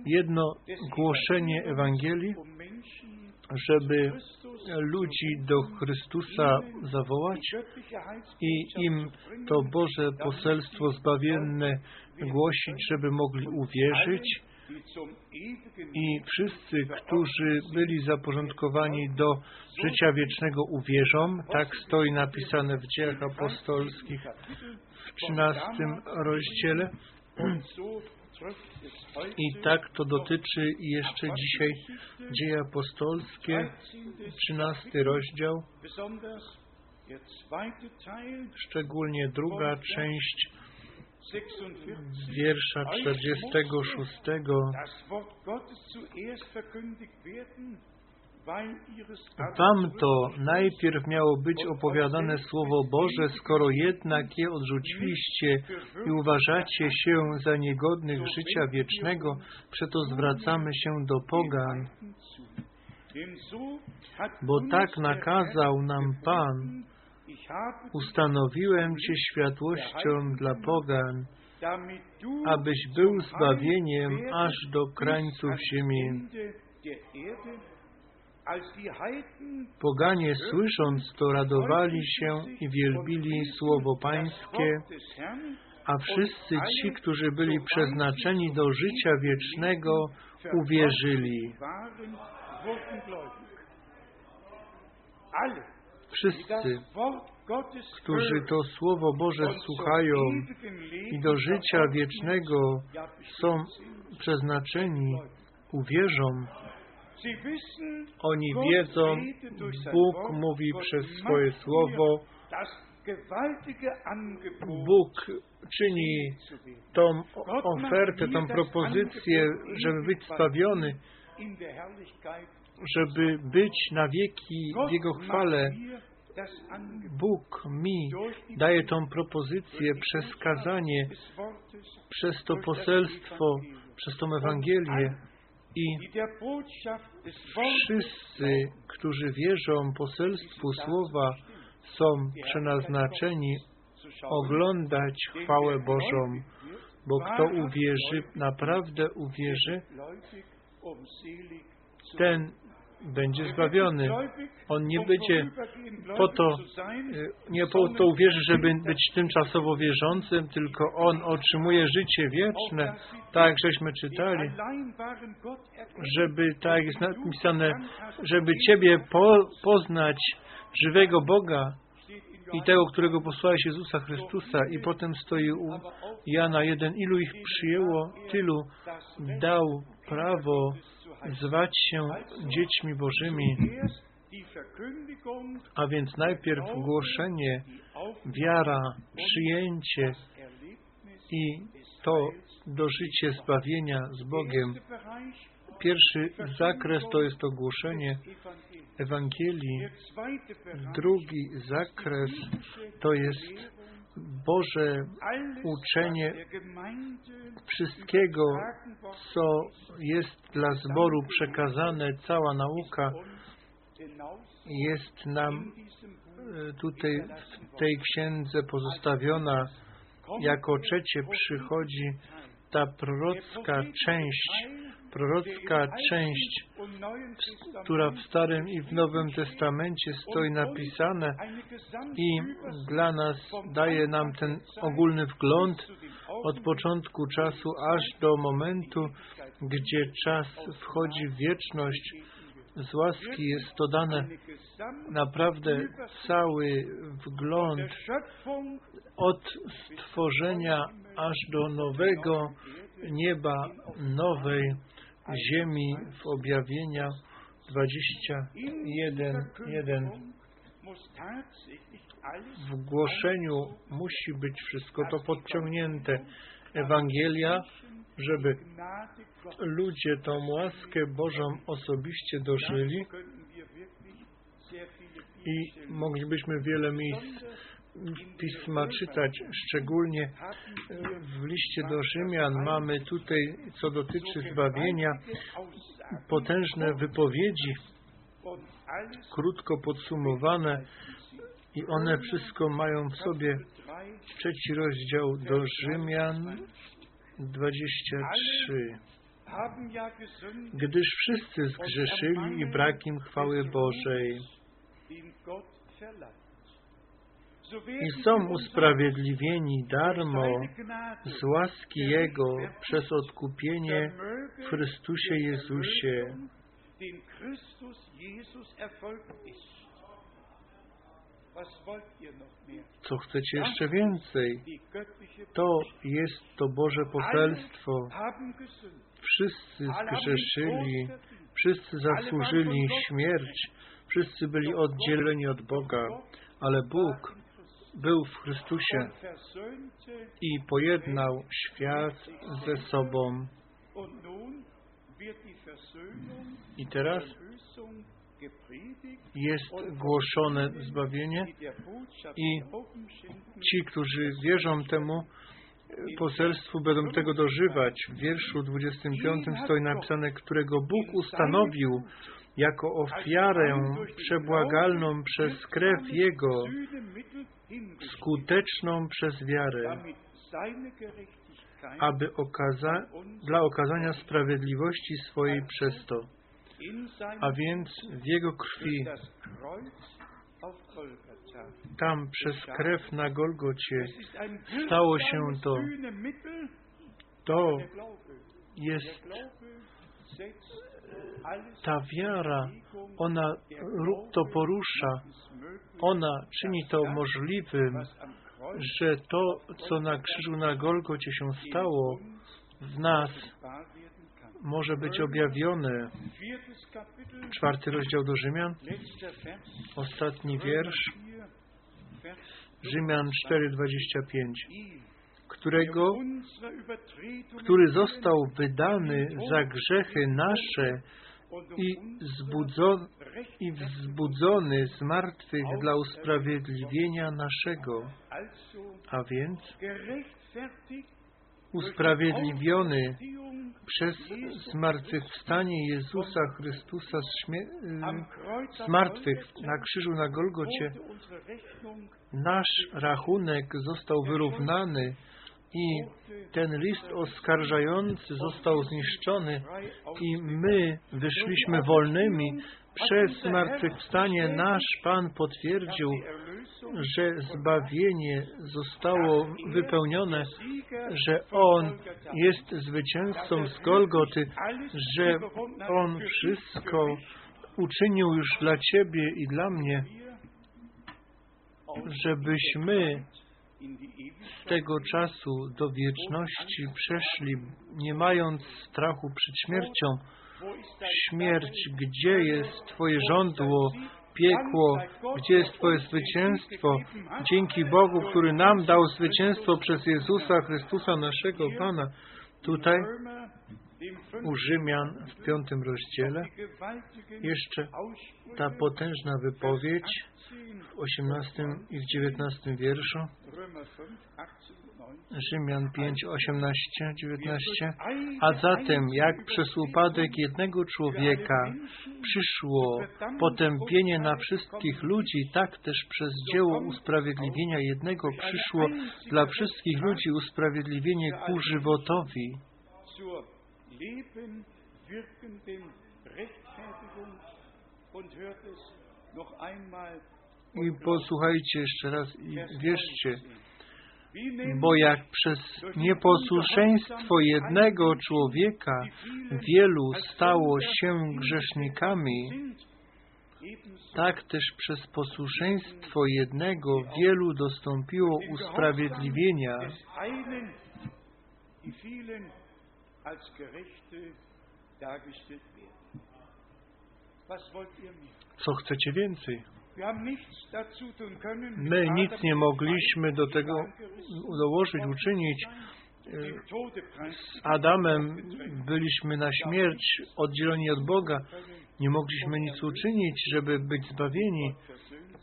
Jedno, głoszenie Ewangelii, żeby ludzi do Chrystusa zawołać i im to Boże poselstwo zbawienne głosić, żeby mogli uwierzyć. I wszyscy, którzy byli zaporządkowani do życia wiecznego, uwierzą. Tak stoi napisane w dziejach apostolskich w 13 rozdziale. I tak to dotyczy jeszcze dzisiaj dzieje apostolskie, 13 rozdział, szczególnie druga część 46. wiersza 46. Das Wort Gottes zuerst verkündigt werden, weil ihres Wam to najpierw miało być opowiadane Słowo Boże, skoro jednak je odrzuciliście i uważacie się za niegodnych życia wiecznego, przeto zwracamy się do pogan. Bo tak nakazał nam Pan, ustanowiłem Cię światłością dla pogan, abyś był zbawieniem aż do krańców ziemi. Poganie słysząc to radowali się i wielbili słowo Pańskie, a wszyscy ci, którzy byli przeznaczeni do życia wiecznego, uwierzyli. Wszyscy, którzy to Słowo Boże słuchają i do życia wiecznego są przeznaczeni, uwierzą. Oni wiedzą, Bóg mówi przez swoje Słowo, Bóg czyni tą ofertę, tą propozycję, żeby być zbawiony, żeby być na wieki w Jego chwale. Bóg mi daje tą propozycję przez kazanie, przez to poselstwo, przez tą Ewangelię. I wszyscy, którzy wierzą poselstwu Słowa, są przeznaczeni oglądać chwałę Bożą, bo kto uwierzy, naprawdę uwierzy, ten będzie zbawiony. On nie będzie po to, nie po to uwierzy, żeby być tymczasowo wierzącym, tylko on otrzymuje życie wieczne, tak żeśmy czytali, żeby, tak jest napisane, żeby Ciebie po, poznać żywego Boga i tego, którego posłałeś Jezusa Chrystusa. I potem stoi u Jana 1, ilu ich przyjęło, tylu dał prawo zwać się dziećmi Bożymi. A więc najpierw głoszenie, wiara, przyjęcie i to dożycie zbawienia z Bogiem. Pierwszy zakres to jest ogłoszenie Ewangelii. Drugi zakres to jest Boże uczenie wszystkiego, co jest dla zboru przekazane, cała nauka jest nam tutaj w tej księdze pozostawiona. Jako trzecie przychodzi ta prorocka część, prorocka część, która w Starym i w Nowym Testamencie stoi napisane i dla nas daje nam ten ogólny wgląd od początku czasu aż do momentu, gdzie czas wchodzi w wieczność. Z łaski jest to dane naprawdę cały wgląd od stworzenia aż do nowego nieba, nowej ziemi w objawienia 21.1. W głoszeniu musi być wszystko to podciągnięte. Ewangelia, żeby ludzie tą łaskę Bożą osobiście dożyli i moglibyśmy wiele miejsc Pisma czytać, szczególnie w liście do Rzymian mamy tutaj, co dotyczy zbawienia, potężne wypowiedzi, krótko podsumowane i one wszystko mają w sobie trzeci rozdział do Rzymian 23. Gdyż wszyscy zgrzeszyli i brak im chwały Bożej i są usprawiedliwieni darmo z łaski Jego przez odkupienie w Chrystusie Jezusie. Co chcecie jeszcze więcej? To jest to Boże poselstwo. Wszyscy zgrzeszyli, wszyscy zasłużyli śmierć, wszyscy byli oddzieleni od Boga, ale Bóg był w Chrystusie i pojednał świat ze sobą. I teraz jest głoszone zbawienie I ci, którzy wierzą temu poselstwu, będą tego dożywać. W wierszu 25 stoi napisane, którego Bóg ustanowił jako ofiarę przebłagalną przez krew Jego, skuteczną przez wiarę, aby okaza dla okazania sprawiedliwości swojej przez to. A więc w Jego krwi, tam przez krew na Golgocie, stało się to. To jest ta wiara, ona to porusza, ona czyni to możliwym, że to, co na krzyżu na Golgocie się stało, w nas może być objawione. Czwarty rozdział do Rzymian, ostatni wiersz, 4, Vers Rzymian 4:25, ihn, którego, który został wydany za grzechy nasze i, zbudzo, i wzbudzony z martwych dla usprawiedliwienia naszego, a więc usprawiedliwiony przez zmartwychwstanie Jezusa Chrystusa z, z martwych na krzyżu na Golgocie, nasz rachunek został wyrównany i ten list oskarżający został zniszczony i my wyszliśmy wolnymi. Przez zmartwychwstanie nasz Pan potwierdził, że zbawienie zostało wypełnione, że On jest zwycięzcą z Golgoty, że On wszystko uczynił już dla Ciebie i dla mnie, żebyśmy z tego czasu do wieczności przeszli, nie mając strachu przed śmiercią. Śmierć, gdzie jest Twoje żądło, piekło, gdzie jest Twoje zwycięstwo? Dzięki Bogu, który nam dał zwycięstwo przez Jezusa Chrystusa, naszego Pana. Tutaj u Rzymian w piątym rozdziale jeszcze ta potężna wypowiedź 18, w 18 i w 19 wierszu. Römer 5, 18 und 19. Rzymian 5, 18, 19. A zatem, jak przez upadek jednego człowieka przyszło potępienie na wszystkich ludzi, tak też przez dzieło usprawiedliwienia jednego przyszło dla wszystkich ludzi usprawiedliwienie ku żywotowi. Leben wirkenden Rechtfertigung und hört es noch einmal I posłuchajcie jeszcze raz i wierzcie, bo jak przez nieposłuszeństwo jednego człowieka wielu stało się grzesznikami, tak też przez posłuszeństwo jednego wielu dostąpiło usprawiedliwienia. Als Gerechte dargestellt werden. Was wollt ihr mehr? Co chcecie więcej? My nic nie mogliśmy do tego dołożyć, uczynić. Z Adamem byliśmy na śmierć, oddzieleni od Boga. Nie mogliśmy nic uczynić, żeby być zbawieni,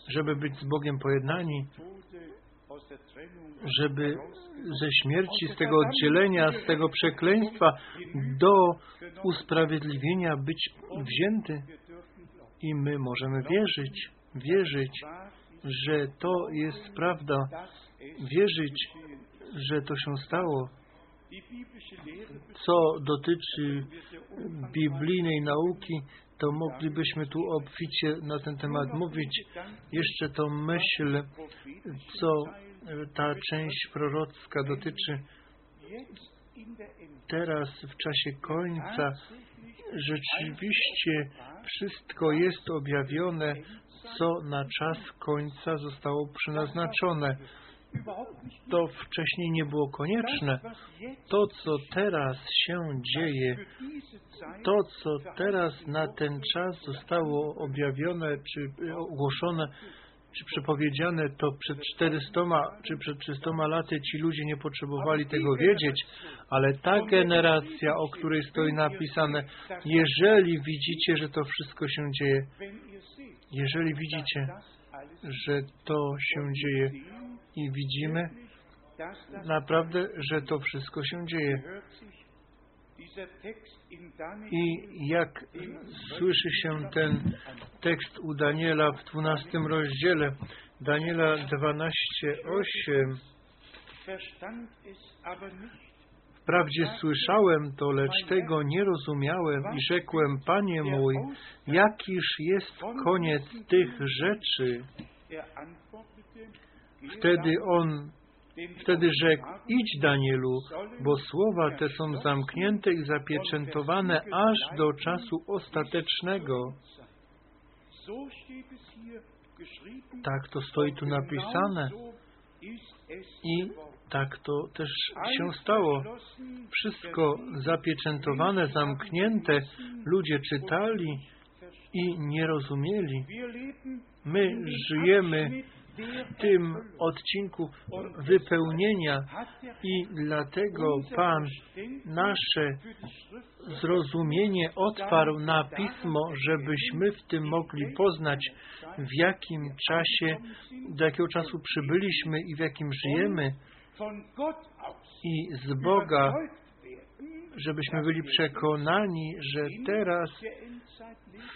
żeby być z Bogiem pojednani, żeby ze śmierci, z tego oddzielenia, z tego przekleństwa do usprawiedliwienia być wzięty. I my możemy wierzyć, wierzyć, że to jest prawda, wierzyć, że to się stało. Co dotyczy biblijnej nauki, to moglibyśmy tu obficie na ten temat mówić. Jeszcze tą myśl, co ta część prorocka dotyczy teraz w czasie końca. Rzeczywiście wszystko jest objawione, co na czas końca zostało przeznaczone. To wcześniej nie było konieczne. To, co teraz się dzieje, to, co teraz na ten czas zostało objawione, czy ogłoszone, czy przepowiedziane, to przed 400 czy przed 300 laty ci ludzie nie potrzebowali tego wiedzieć, ale ta generacja, o której stoi napisane, jeżeli widzicie, że to wszystko się dzieje, jeżeli widzicie, że to się dzieje i widzimy naprawdę, że to wszystko się dzieje. I jak słyszy się ten tekst u Daniela w 12 rozdziale, Daniela 12:8. Wprawdzie słyszałem to, lecz tego nie rozumiałem i rzekłem, Panie mój, jakiż jest koniec tych rzeczy? Wtedy on Wtedy rzekł, idź Danielu, bo słowa te są zamknięte i zapieczętowane aż do czasu ostatecznego. Tak to stoi tu napisane. I tak to też się stało. Wszystko zapieczętowane, zamknięte, ludzie czytali i nie rozumieli. My żyjemy tym odcinku wypełnienia i dlatego Pan nasze zrozumienie otwarł na pismo, żebyśmy w tym mogli poznać, w jakim czasie, do jakiego czasu przybyliśmy i w jakim żyjemy. I z Boga, żebyśmy byli przekonani, że teraz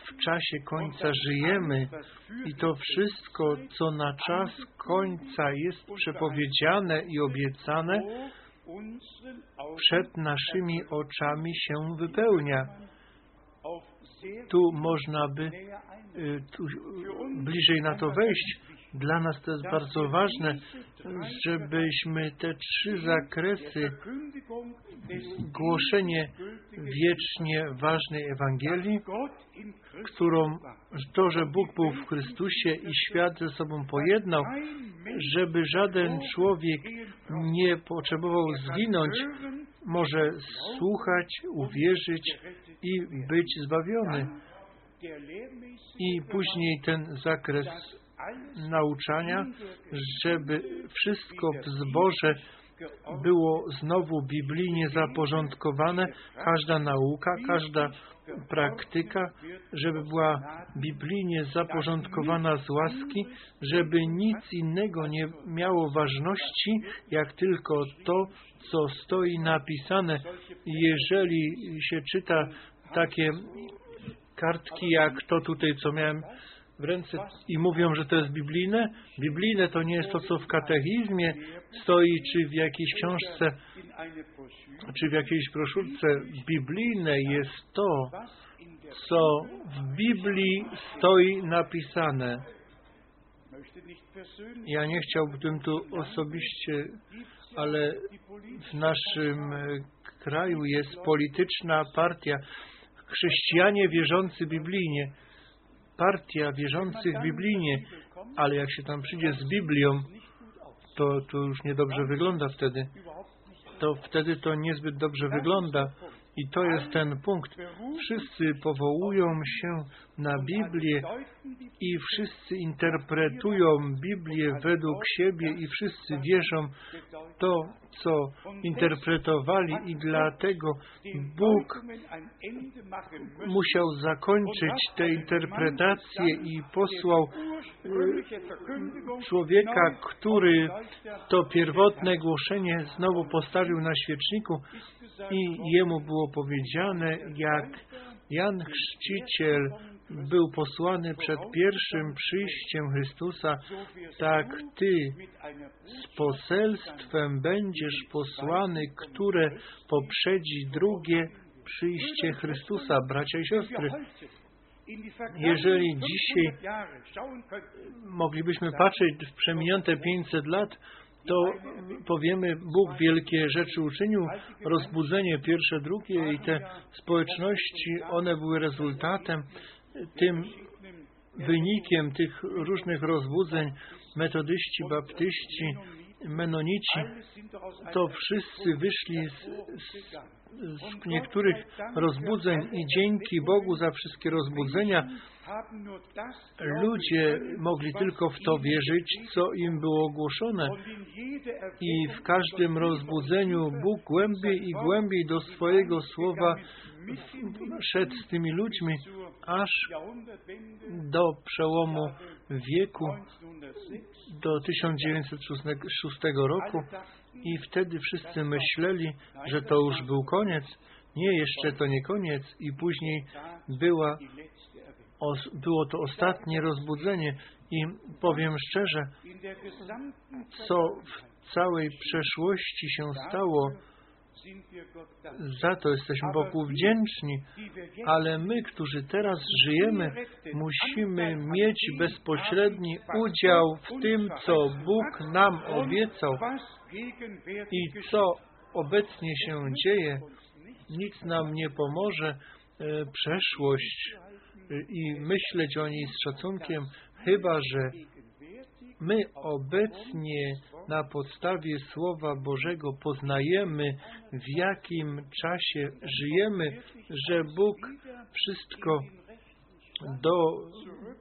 w czasie końca żyjemy i to wszystko, co na czas końca jest przepowiedziane i obiecane, przed naszymi oczami się wypełnia. Tu można by y, tu bliżej na to wejść. Dla nas to jest bardzo ważne, żebyśmy te trzy zakresy, głoszenie wiecznie ważnej Ewangelii, którą to, że Bóg był w Chrystusie i świat ze sobą pojednał, żeby żaden człowiek nie potrzebował zginąć, może słuchać, uwierzyć i być zbawiony. I później ten zakres nauczania, żeby wszystko w zborze było znowu biblijnie zaporządkowane, każda nauka, każda praktyka, żeby była biblijnie zaporządkowana z łaski, żeby nic innego nie miało ważności, jak tylko to, co stoi napisane. Jeżeli się czyta takie kartki, jak to tutaj, co miałem w ręce i mówią, że to jest biblijne. Biblijne to nie jest to, co w katechizmie stoi, czy w jakiejś książce, czy w jakiejś broszurce. Biblijne jest to, co w Biblii stoi napisane. Ja nie chciałbym tu osobiście, ale w naszym kraju jest polityczna partia, chrześcijanie wierzący biblijnie partia wierzących biblijnie, ale jak się tam przyjdzie z Biblią, to, to już niedobrze wygląda wtedy. To wtedy to niezbyt dobrze wygląda. I to jest ten punkt. Wszyscy powołują się na Biblię i wszyscy interpretują Biblię według siebie i wszyscy wierzą to, co interpretowali i dlatego Bóg musiał zakończyć te interpretacje i posłał człowieka, który to pierwotne głoszenie znowu postawił na świeczniku i jemu było powiedziane, jak Jan Chrzciciel był posłany przed pierwszym przyjściem Chrystusa, tak Ty z poselstwem będziesz posłany, które poprzedzi drugie przyjście Chrystusa, bracia i siostry. Jeżeli dzisiaj moglibyśmy patrzeć w przeminięte 500 lat, to powiemy, Bóg wielkie rzeczy uczynił, rozbudzenie pierwsze, drugie i te społeczności, one były rezultatem tym wynikiem tych różnych rozbudzeń. Metodyści, baptyści, menonici, to wszyscy wyszli z, z, niektórych rozbudzeń i dzięki Bogu za wszystkie rozbudzenia ludzie mogli tylko w to wierzyć, co im było ogłoszone. I w każdym rozbudzeniu Bóg głębiej i głębiej do swojego słowa szedł z tymi ludźmi, aż do przełomu wieku, do 1906 roku. I wtedy wszyscy myśleli, że to już był koniec. Nie, jeszcze to nie koniec. I później była było to ostatnie rozbudzenie i powiem szczerze, co w całej przeszłości się stało, za to jesteśmy Bogu wdzięczni, ale my, którzy teraz żyjemy, musimy mieć bezpośredni udział w tym, co Bóg nam obiecał i co obecnie się dzieje. Nic nam nie pomoże przeszłość i myśleć o niej z szacunkiem, chyba że my obecnie na podstawie Słowa Bożego poznajemy, w jakim czasie żyjemy, że Bóg wszystko do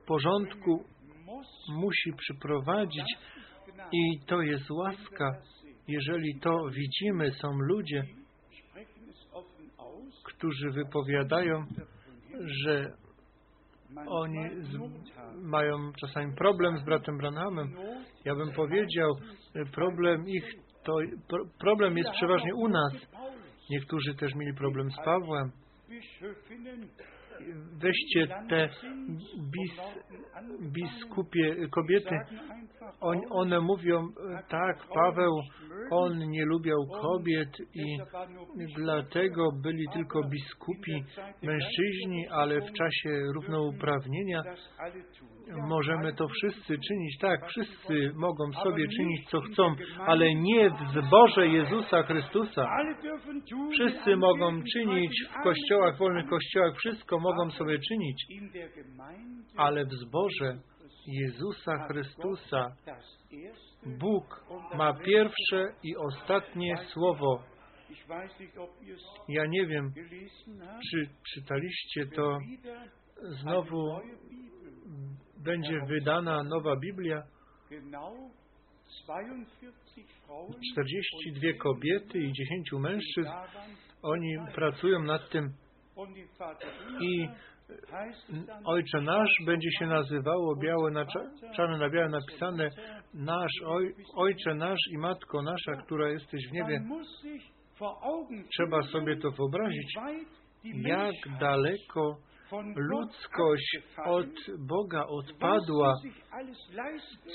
porządku musi przyprowadzić i to jest łaska. Jeżeli to widzimy, są ludzie, którzy wypowiadają, że oni z, mają czasami problem z bratem Branhamem. Ja bym powiedział, problem ich, to problem jest przeważnie u nas. Niektórzy też mieli problem z Pawłem. Weźcie te bis, biskupie kobiety. On, one mówią, tak, Paweł, on nie lubiał kobiet i dlatego byli tylko biskupi mężczyźni, ale w czasie równouprawnienia możemy to wszyscy czynić. Tak, wszyscy mogą sobie czynić, co chcą, ale nie w zborze Jezusa Chrystusa. Wszyscy mogą czynić w kościołach, wolnych kościołach, wszystko mogą sobie czynić, ale w zborze Jezusa Chrystusa Bóg ma pierwsze i ostatnie słowo. Ja nie wiem, czy czytaliście to znowu będzie wydana nowa Biblia. 42 kobiety i 10 mężczyzn. Oni pracują nad tym i Ojcze Nasz będzie się nazywało białe na czarne na białe napisane Nasz oj, Ojcze Nasz i Matko Nasza, która jesteś w niebie. Trzeba sobie to wyobrazić, jak daleko ludzkość od Boga odpadła,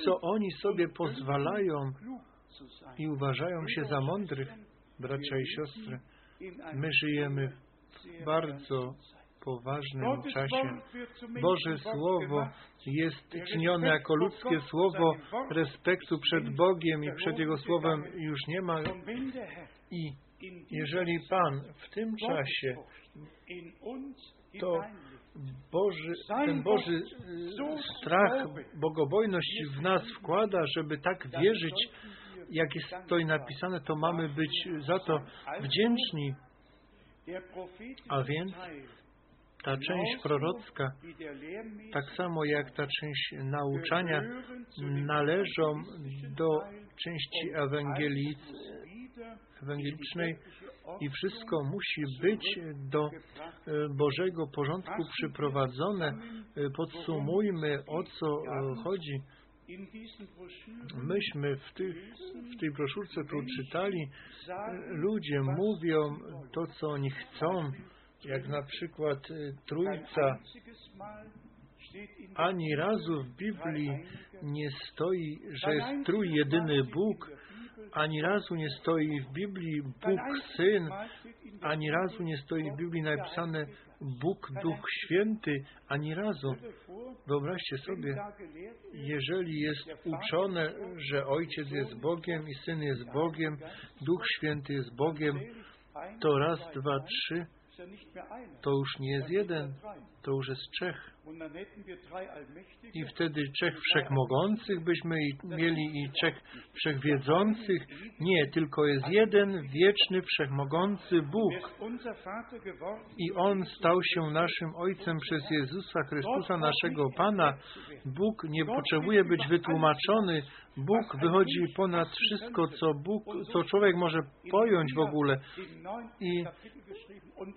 co oni sobie pozwalają i uważają się za mądrych, bracia i siostry. My żyjemy w bardzo poważnym czasie. Boże Słowo jest czynione jako ludzkie Słowo respektu przed Bogiem i przed Jego Słowem już nie ma. I jeżeli Pan w tym czasie to Boży, ten Boży strach, bogobojność w nas wkłada, żeby tak wierzyć, jak jest to napisane, to mamy być za to wdzięczni. A więc ta część prorocka, tak samo jak ta część nauczania, należą do części ewangelicznej i wszystko musi być do Bożego porządku przyprowadzone. Podsumujmy, o co chodzi. Myśmy w, tych, w tej broszurce tu czytali, ludzie mówią to, co oni chcą, jak na przykład Trójca. Ani razu w Biblii nie stoi, że jest trójjedyny Bóg, ani razu nie stoi w Biblii Bóg Syn, ani razu nie stoi w Biblii napisane Bóg Duch Święty, ani razu. Wyobraźcie sobie, jeżeli jest uczone, że Ojciec jest Bogiem i Syn jest Bogiem, Duch Święty jest Bogiem, to raz, dwa, trzy to już nie jest jeden, to już jest trzech. I wtedy trzech wszechmogących byśmy mieli i trzech wszechwiedzących. Nie, tylko jest jeden wieczny, wszechmogący Bóg. I On stał się naszym Ojcem przez Jezusa Chrystusa, naszego Pana. Bóg nie potrzebuje być wytłumaczony. Bóg wychodzi ponad wszystko, co Bóg, co człowiek może pojąć w ogóle. I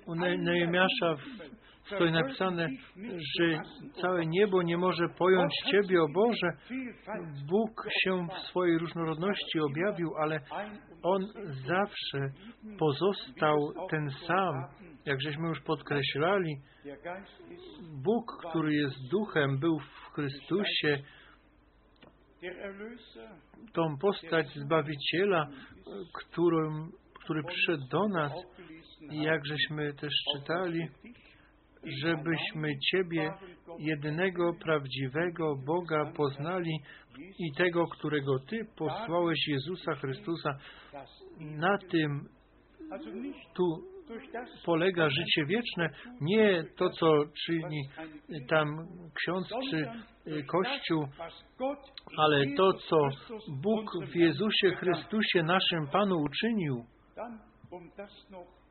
U Ne- Nehemiasza w- stoi napisane, że całe niebo nie może pojąć Ciebie, o Boże. Bóg się w swojej różnorodności objawił, ale On zawsze pozostał ten sam, jak żeśmy już podkreślali. Bóg, który jest duchem, był w Chrystusie, tą postać Zbawiciela, którym, który przyszedł do nas, i jak żeśmy też czytali, żebyśmy Ciebie, jedynego prawdziwego Boga, poznali i tego, którego Ty posłałeś, Jezusa Chrystusa. Na tym tu polega życie wieczne, nie to, co czyni tam ksiądz czy durch Kościół, ale to, co Bóg w Jezusie Chrystusie, naszym Panu, uczynił.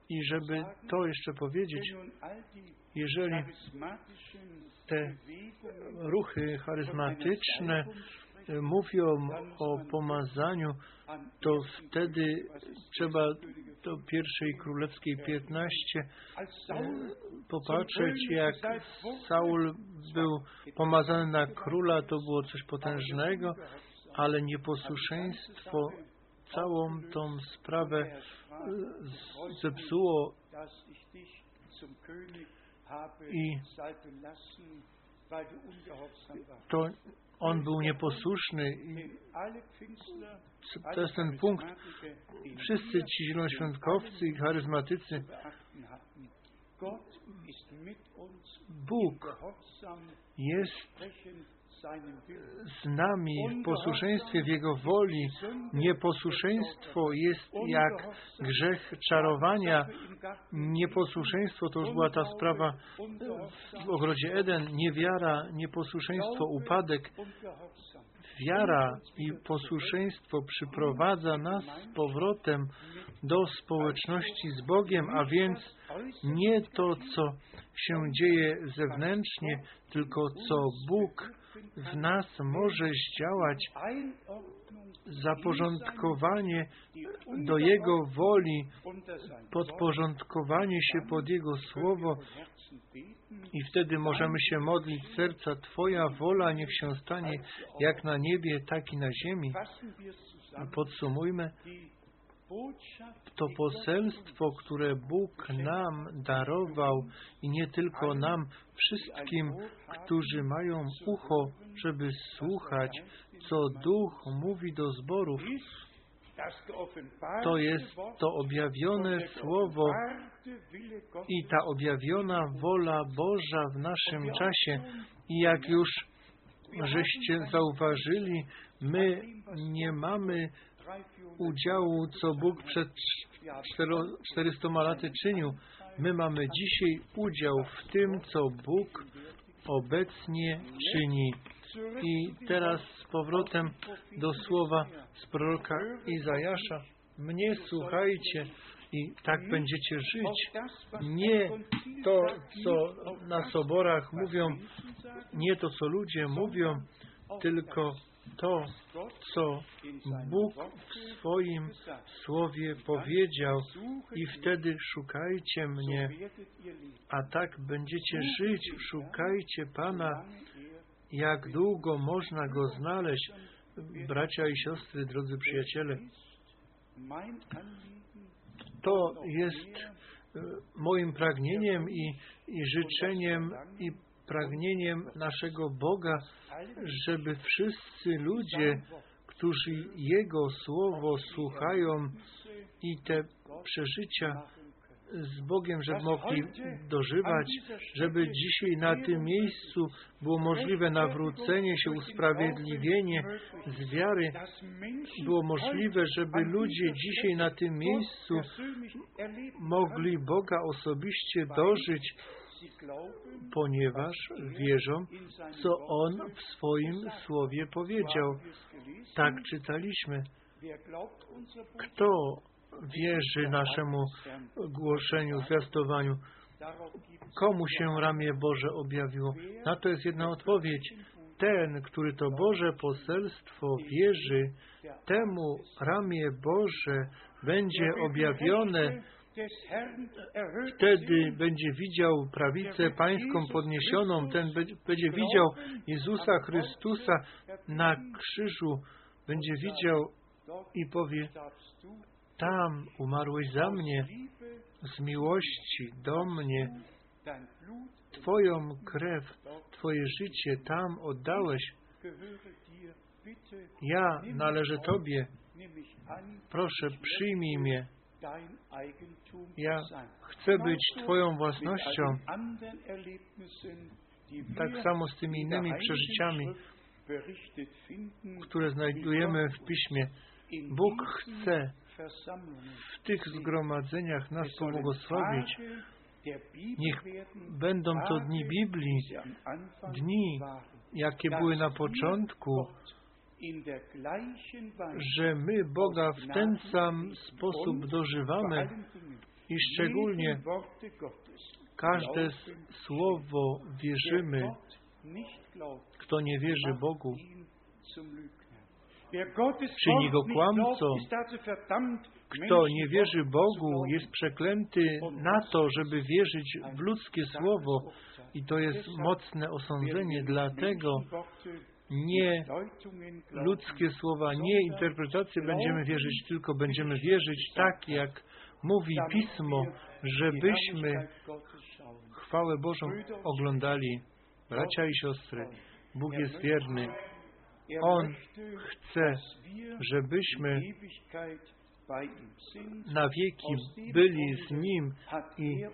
I żeby to jeszcze powiedzieć, jeżeli te ruchy charyzmatyczne y, mówią o pomazaniu, an to wtedy trzeba do pierwszej królewskiej 15 als e, popatrzeć, jak Saul był pomazany na króla, to było coś potężnego, ale nieposłuszeństwo całą tą sprawę e, zepsuło I- to on był nieposłuszny i to jest ten punkt. Wszyscy ci zielonoświątkowcy i charyzmatycy, Bóg jest. Z nami w posłuszeństwie w Jego woli. Nieposłuszeństwo jest jak grzech czarowania. Nieposłuszeństwo to już była ta sprawa w ogrodzie Eden. Niewiara, nieposłuszeństwo, upadek. Wiara i posłuszeństwo przyprowadza nas z powrotem do społeczności z Bogiem, a więc nie to, co się dzieje zewnętrznie, tylko co Bóg w nas może zdziałać, zaporządkowanie do Jego woli, podporządkowanie się pod Jego słowo i wtedy możemy się modlić serca Twoja wola niech się stanie jak na niebie, tak i na ziemi. Podsumujmy, to poselstwo, które Bóg nam darował i nie tylko nam, wszystkim, którzy mają ucho, żeby słuchać, co Duch mówi do zborów, to jest to objawione Słowo i ta objawiona wola Boża w naszym czasie. I jak już żeście zauważyli, my nie mamy udziału, co Bóg przed cztero- 400 laty czynił. My mamy dzisiaj udział w tym, co Bóg obecnie czyni. I teraz z powrotem do słowa z proroka Izajasza. Mnie słuchajcie i tak będziecie żyć. Nie to, co na soborach mówią, nie to, co ludzie mówią, tylko to, co Bóg w swoim słowie powiedział. I wtedy szukajcie mnie, a tak będziecie żyć. Szukajcie Pana, jak długo można Go znaleźć. Bracia i siostry, drodzy przyjaciele, to jest e, moim pragnieniem i, i życzeniem i pragnieniem naszego Boga, żeby wszyscy ludzie, którzy Jego słowo słuchają i te przeżycia z Bogiem, żeby mogli dożywać, żeby dzisiaj na tym miejscu było możliwe nawrócenie się, usprawiedliwienie z wiary, było możliwe, żeby ludzie dzisiaj na tym miejscu mogli Boga osobiście dożyć, ponieważ wierzą, co On w swoim słowie powiedział. Tak czytaliśmy. Kto wierzy naszemu głoszeniu, zwiastowaniu? Komu się ramię Boże objawiło? Na to jest jedna odpowiedź. Ten, który to Boże poselstwo wierzy, temu ramię Boże będzie objawione, wtedy będzie widział prawicę pańską podniesioną, ten będzie widział Jezusa Chrystusa na krzyżu, będzie widział i powie, tam umarłeś za mnie, z miłości do mnie, Twoją krew, Twoje życie tam oddałeś. Ja należę Tobie. Proszę, przyjmij mnie. Ja chcę być Twoją własnością. Tak samo z tymi innymi przeżyciami, które znajdujemy w Piśmie. Bóg chce w tych zgromadzeniach nas pobłogosławić. Niech będą to dni Biblii, dni, jakie były na początku, że my Boga w ten sam sposób dożywamy i szczególnie każde słowo wierzymy. Kto nie wierzy Bogu, czyni go kłamcą. Kto nie wierzy Bogu, jest przeklęty na to, żeby wierzyć w ludzkie słowo. I to jest mocne osądzenie. Dlatego nie ludzkie słowa, nie interpretacje będziemy wierzyć, tylko będziemy wierzyć tak, jak mówi Pismo, żebyśmy chwałę Bożą oglądali. Bracia i siostry, Bóg jest wierny. On chce, żebyśmy na wieki byli z Nim i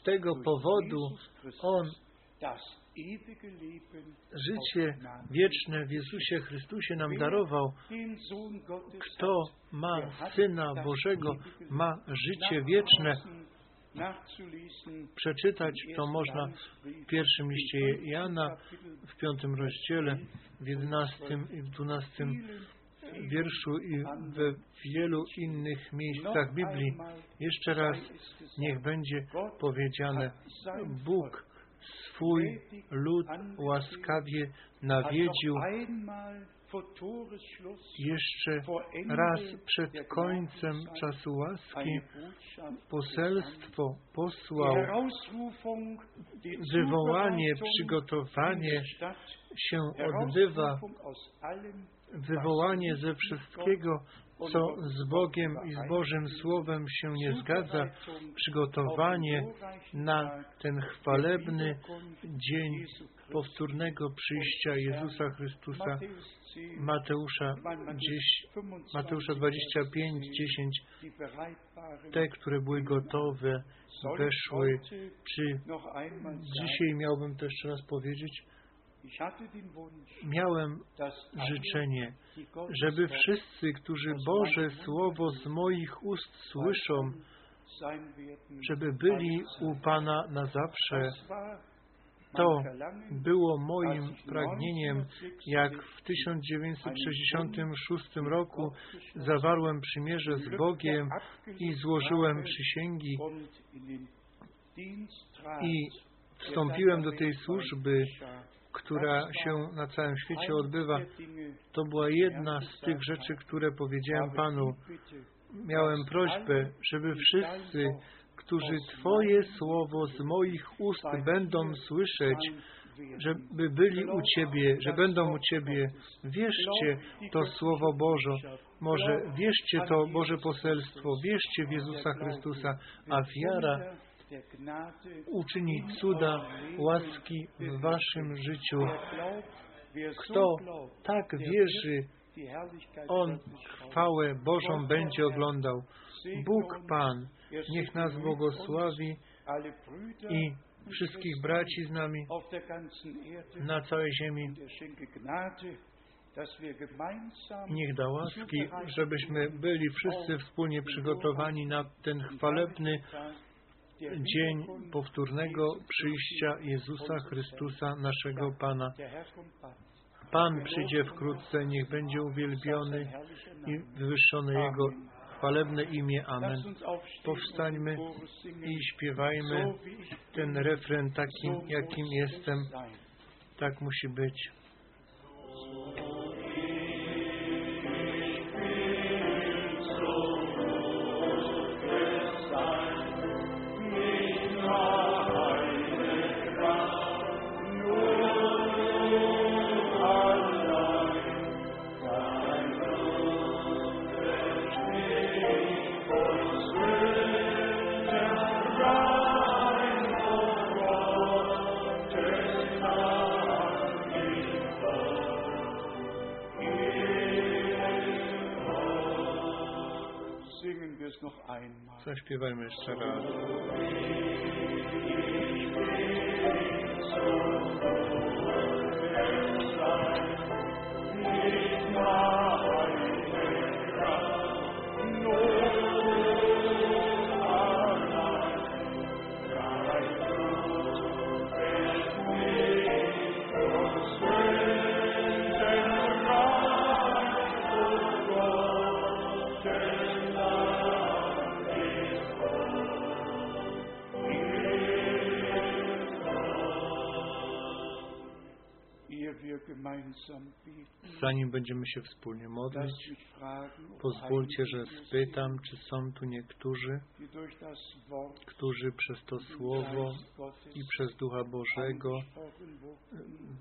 z tego powodu On życie wieczne w Jezusie Chrystusie nam darował. Kto ma Syna Bożego, ma życie wieczne. Przeczytać to można w pierwszym liście Jana, w piątym rozdziale, w jedenastym i w dwunastym wierszu i we wielu innych miejscach Biblii. Jeszcze raz niech będzie powiedziane, Bóg swój lud łaskawie nawiedził jeszcze raz przed końcem czasu łaski poselstwo posłał, wywołanie, przygotowanie się odbywa, wywołanie ze wszystkiego, co z Bogiem i z Bożym Słowem się nie zgadza, przygotowanie na ten chwalebny dzień powtórnego przyjścia Jezusa Chrystusa. Mateusza, 10, Mateusza 25, 10. Te, które były gotowe, weszły. Czy dzisiaj miałbym to jeszcze raz powiedzieć? Miałem życzenie, żeby wszyscy, którzy Boże Słowo z moich ust słyszą, żeby byli u Pana na zawsze. To było moim pragnieniem, jak w 1966 roku zawarłem przymierze z Bogiem i złożyłem przysięgi i wstąpiłem do tej służby, która się na całym świecie odbywa. To była jedna z tych rzeczy, które powiedziałem Panu. Miałem prośbę, żeby wszyscy, którzy Twoje słowo z moich ust będą słyszeć, żeby byli u Ciebie, że będą u Ciebie. Wierzcie to Słowo Boże. Może wierzcie to Boże poselstwo, wierzcie w Jezusa Chrystusa, a wiara uczyni cuda łaski w Waszym życiu. Kto tak wierzy, On chwałę Bożą będzie oglądał. Bóg Pan, niech nas błogosławi i wszystkich braci z nami na całej ziemi. Niech da łaski, żebyśmy byli wszyscy wspólnie przygotowani na ten chwalebny dzień powtórnego przyjścia Jezusa Chrystusa, naszego Pana. Pan przyjdzie wkrótce, niech będzie uwielbiony i wywyższone Jego chwalebne imię. Amen. Powstańmy i śpiewajmy ten refren takim, jakim es jestem. Tak musi być. Einmal. Zaśpiewajmy jeszcze raz. Zanim będziemy się wspólnie modlić, pozwólcie, że spytam, czy są tu niektórzy, którzy przez to słowo i przez Ducha Bożego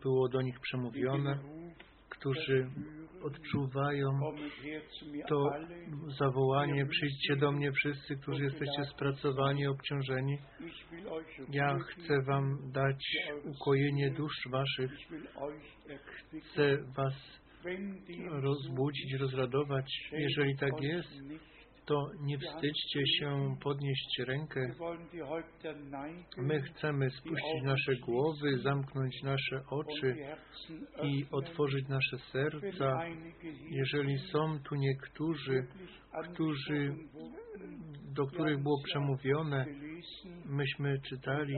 było do nich przemówione, którzy odczuwają to zawołanie, przyjdźcie do mnie wszyscy, którzy jesteście spracowani, obciążeni. Ja chcę wam dać ukojenie dusz waszych, chcę was rozbudzić, rozradować. Jeżeli tak jest, to nie wstydźcie się podnieść rękę. My chcemy spuścić nasze głowy, zamknąć nasze oczy i otworzyć nasze serca. Jeżeli są tu niektórzy, którzy, do których było przemówione, myśmy czytali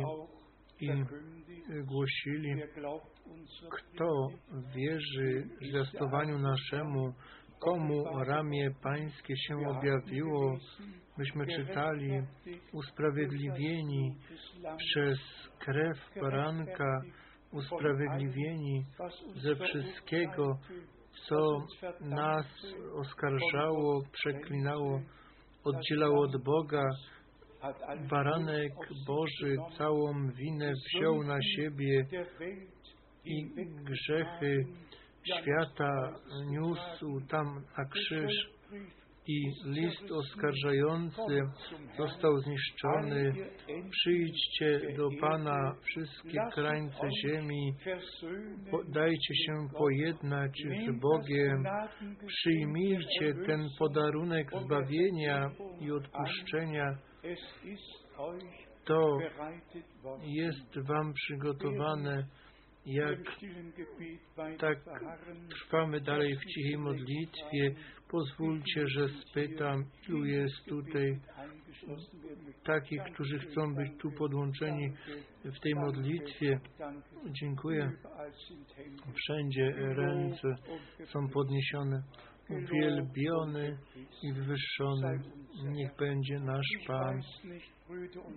i głosili, kto wierzy zwiastowaniu naszemu, komu ramię pańskie się objawiło, myśmy czytali, usprawiedliwieni przez krew baranka, usprawiedliwieni ze wszystkiego, co nas oskarżało, przeklinało, oddzielało od Boga. Baranek Boży całą winę wziął na siebie i grzechy świata niósł tam na krzyż i list oskarżający został zniszczony. Przyjdźcie do Pana wszystkie krańce ziemi, dajcie się pojednać z Bogiem, przyjmijcie ten podarunek zbawienia i odpuszczenia. To jest Wam przygotowane, jak tak trwamy dalej w cichej modlitwie. Pozwólcie, że spytam, ilu jest tutaj takich, którzy chcą być tu podłączeni w tej modlitwie. Dziękuję. Wszędzie ręce są podniesione. Uwielbiony i wywyższony niech będzie nasz Pan.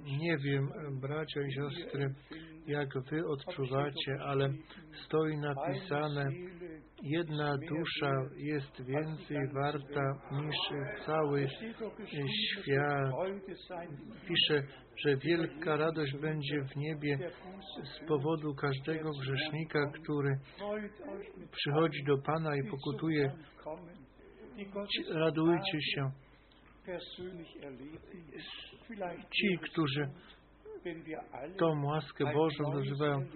Nie wiem, bracia i siostry, jak wy odczuwacie, ale stoi napisane, jedna dusza jest więcej warta niż cały świat. Pisze, że wielka radość będzie w niebie z powodu każdego grzesznika, który przychodzi do Pana i pokutuje. Ci- Radujcie się. Ci, którzy tą łaskę Bożą nazywają,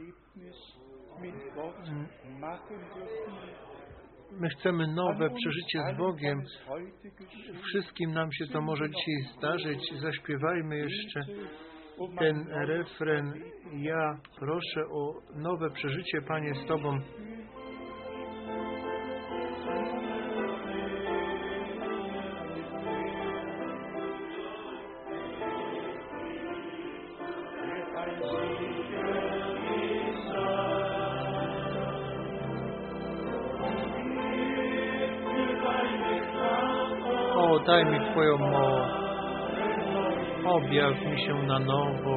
My chcemy nowe przeżycie z Bogiem. Wszystkim nam się to może dzisiaj zdarzyć. Zaśpiewajmy jeszcze um ten refren. Ja proszę o nowe przeżycie, Panie, z Tobą. Daj mi Twoją moc. Objaw mi się na nowo.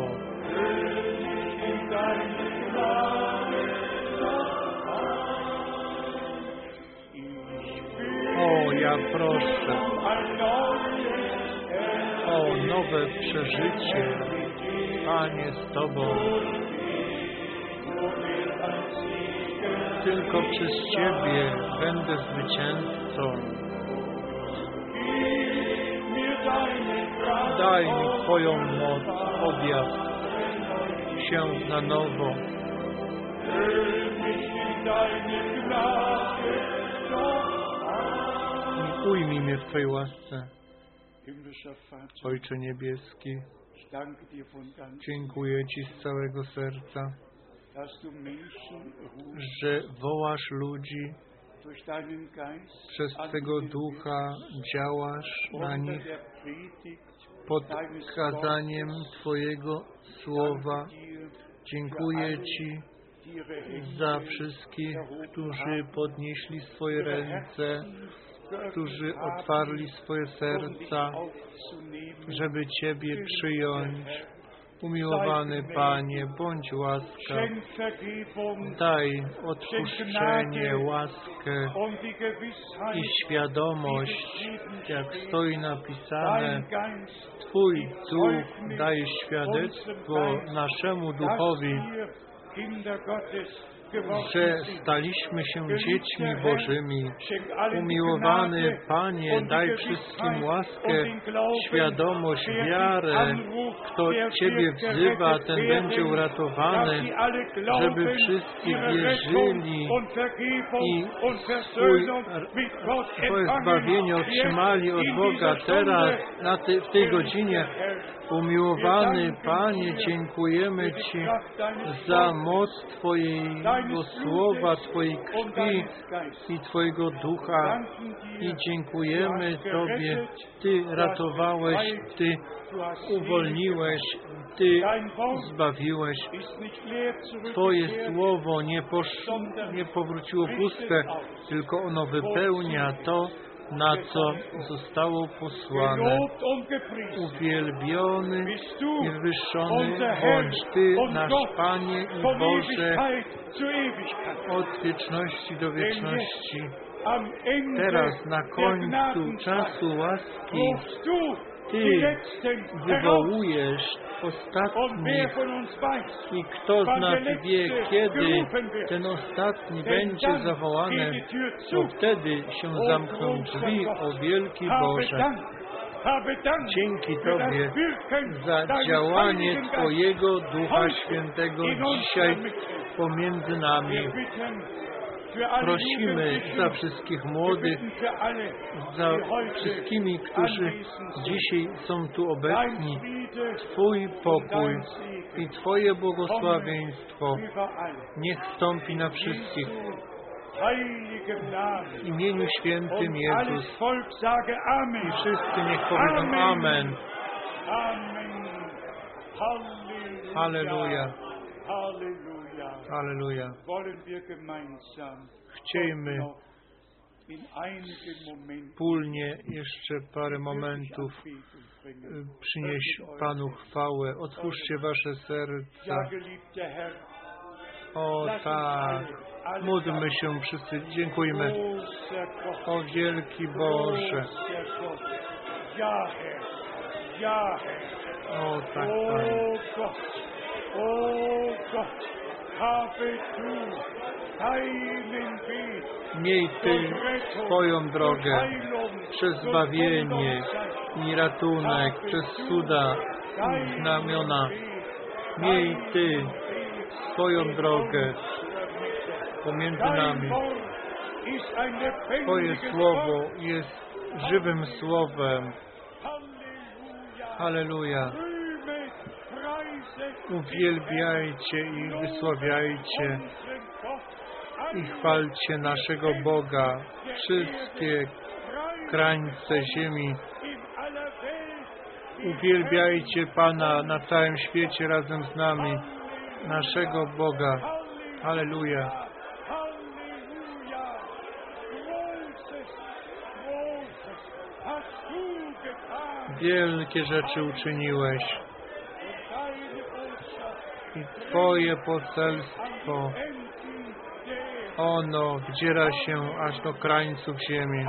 O, ja proszę o nowe przeżycie, Panie, z Tobą. Tylko przez Ciebie będę zwycięzcą. Daj mi Twoją moc, objaw się na nowo. I ujmij mnie w Twojej łasce, Ojcze Niebieski. Dziękuję Ci z całego serca, że wołasz ludzi, przez Twego Ducha działasz na nich pod kazaniem Twojego słowa. Dziękuję Ci za wszystkich, którzy podnieśli swoje ręce, którzy otwarli swoje serca, żeby Ciebie przyjąć. Umiłowany Panie, bądź Vergebung daj odpuszczenie, łaskę i świadomość, jak stoi napisane, Twój Duch daje świadectwo naszemu Duchowi, że staliśmy się dziećmi Bożymi. Umiłowany Panie, daj wszystkim łaskę, świadomość, wiarę. Kto Ciebie wzywa, ten będzie uratowany, żeby wszyscy wierzyli i swoje zbawienie otrzymali od Boga teraz, na tej, w tej godzinie. Umiłowany Panie, dziękujemy Ci za moc Twojego słowa, Twojej krwi i Twojego ducha. I dziękujemy Tobie. Ty ratowałeś, Ty uwolniłeś, Ty zbawiłeś. Twoje słowo nie, posz, nie powróciło puste, tylko ono wypełnia to, na co zostało posłane. Uwielbiony i wywyższony bądź Ty, nasz Panie i Boże, od wieczności do wieczności. Teraz na końcu czasu łaski Ty wywołujesz ostatnich i kto z nas wie, kiedy ten ostatni będzie zawołany, to wtedy się zamkną drzwi, o wielki Boże. Dzięki Tobie za działanie. Twojego Ducha Świętego dzisiaj pomiędzy nami. Prosimy za wszystkich młodych, za wszystkimi, którzy dzisiaj są tu obecni. Twój pokój i Twoje błogosławieństwo niech stąpi na wszystkich. W imieniu świętym Jezus. I wszyscy niech powiedzą Amen. Amen. Halleluja. Halleluja. Chciejmy wspólnie jeszcze parę momentów y, przynieść Panu chwałę. Otwórzcie Wasze serca. O tak. Módlmy się wszyscy. Dziękujmy. O wielki Boże. O tak, Panie. Oh Miej Ty swoją drogę przez zbawienie i ratunek, przez cuda i znamiona. Miej Ty swoją drogę pomiędzy nami. Twoje słowo jest żywym słowem. Halleluja. Uwielbiajcie i wysławiajcie i chwalcie naszego Boga. Wszystkie krańce ziemi. Uwielbiajcie Pana na całym świecie razem z nami, naszego Boga. Halleluja. Wielkie rzeczy uczyniłeś i Twoje poselstwo, ono wdziera się aż do krańców ziemi.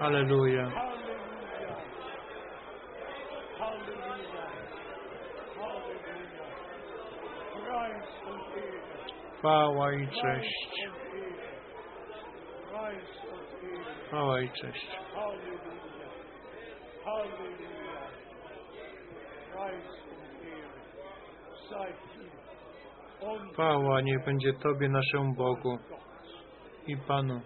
Ehre. Chwała i cześć. Chwała i cześć. Halleluja. Halleluja. Preis und Ehre. Sei dir und Chwała niech będzie Tobie, naszemu Bogu i Panu.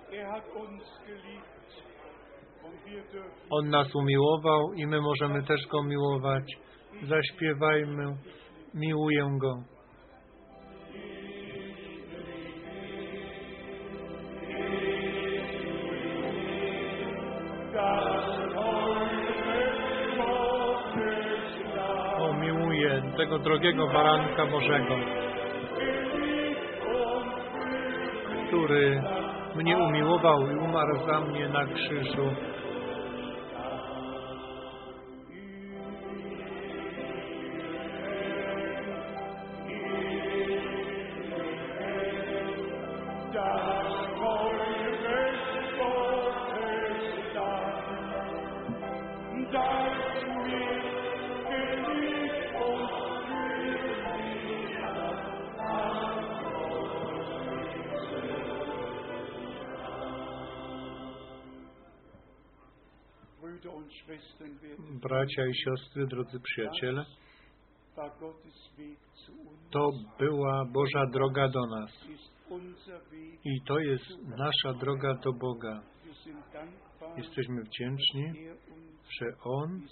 On nas umiłował i my możemy też Go miłować. Zaśpiewajmy, miłuję Go. Tego drogiego baranka Bożego, który mnie umiłował i umarł za mnie na krzyżu. Bracia i siostry, drodzy przyjaciele, to była Boża droga do nas. I to jest nasza droga do Boga. Jesteśmy wdzięczni, że On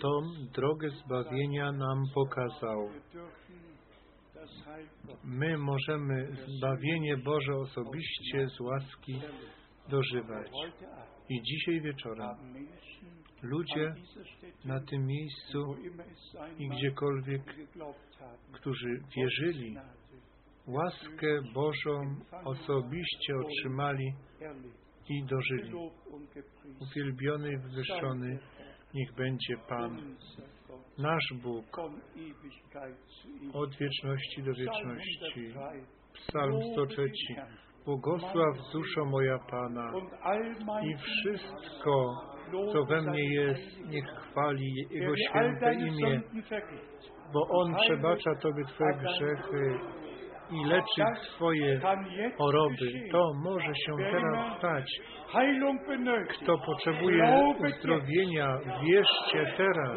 tą drogę zbawienia nam pokazał. My możemy zbawienie Boże osobiście z łaski dożywać. I dzisiaj wieczorem ludzie na tym miejscu i gdziekolwiek, którzy wierzyli, łaskę Bożą osobiście otrzymali i dożyli. Uwielbiony i niech będzie Pan, nasz Bóg, od wieczności do wieczności. 103. Psalm 103. Błogosław duszo moja Pana i wszystko, co we mnie jest, niech chwali Jego święte imię, bo On przebacza Tobie Twoje grzechy i leczy Twoje choroby. To może się teraz stać. Kto potrzebuje uzdrowienia, wierzcie teraz.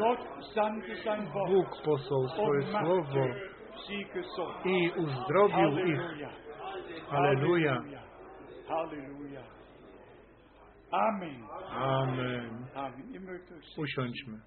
Bóg posłał swoje słowo i uzdrowił ich. Halleluja. Amen. Amen. Usiądźmy.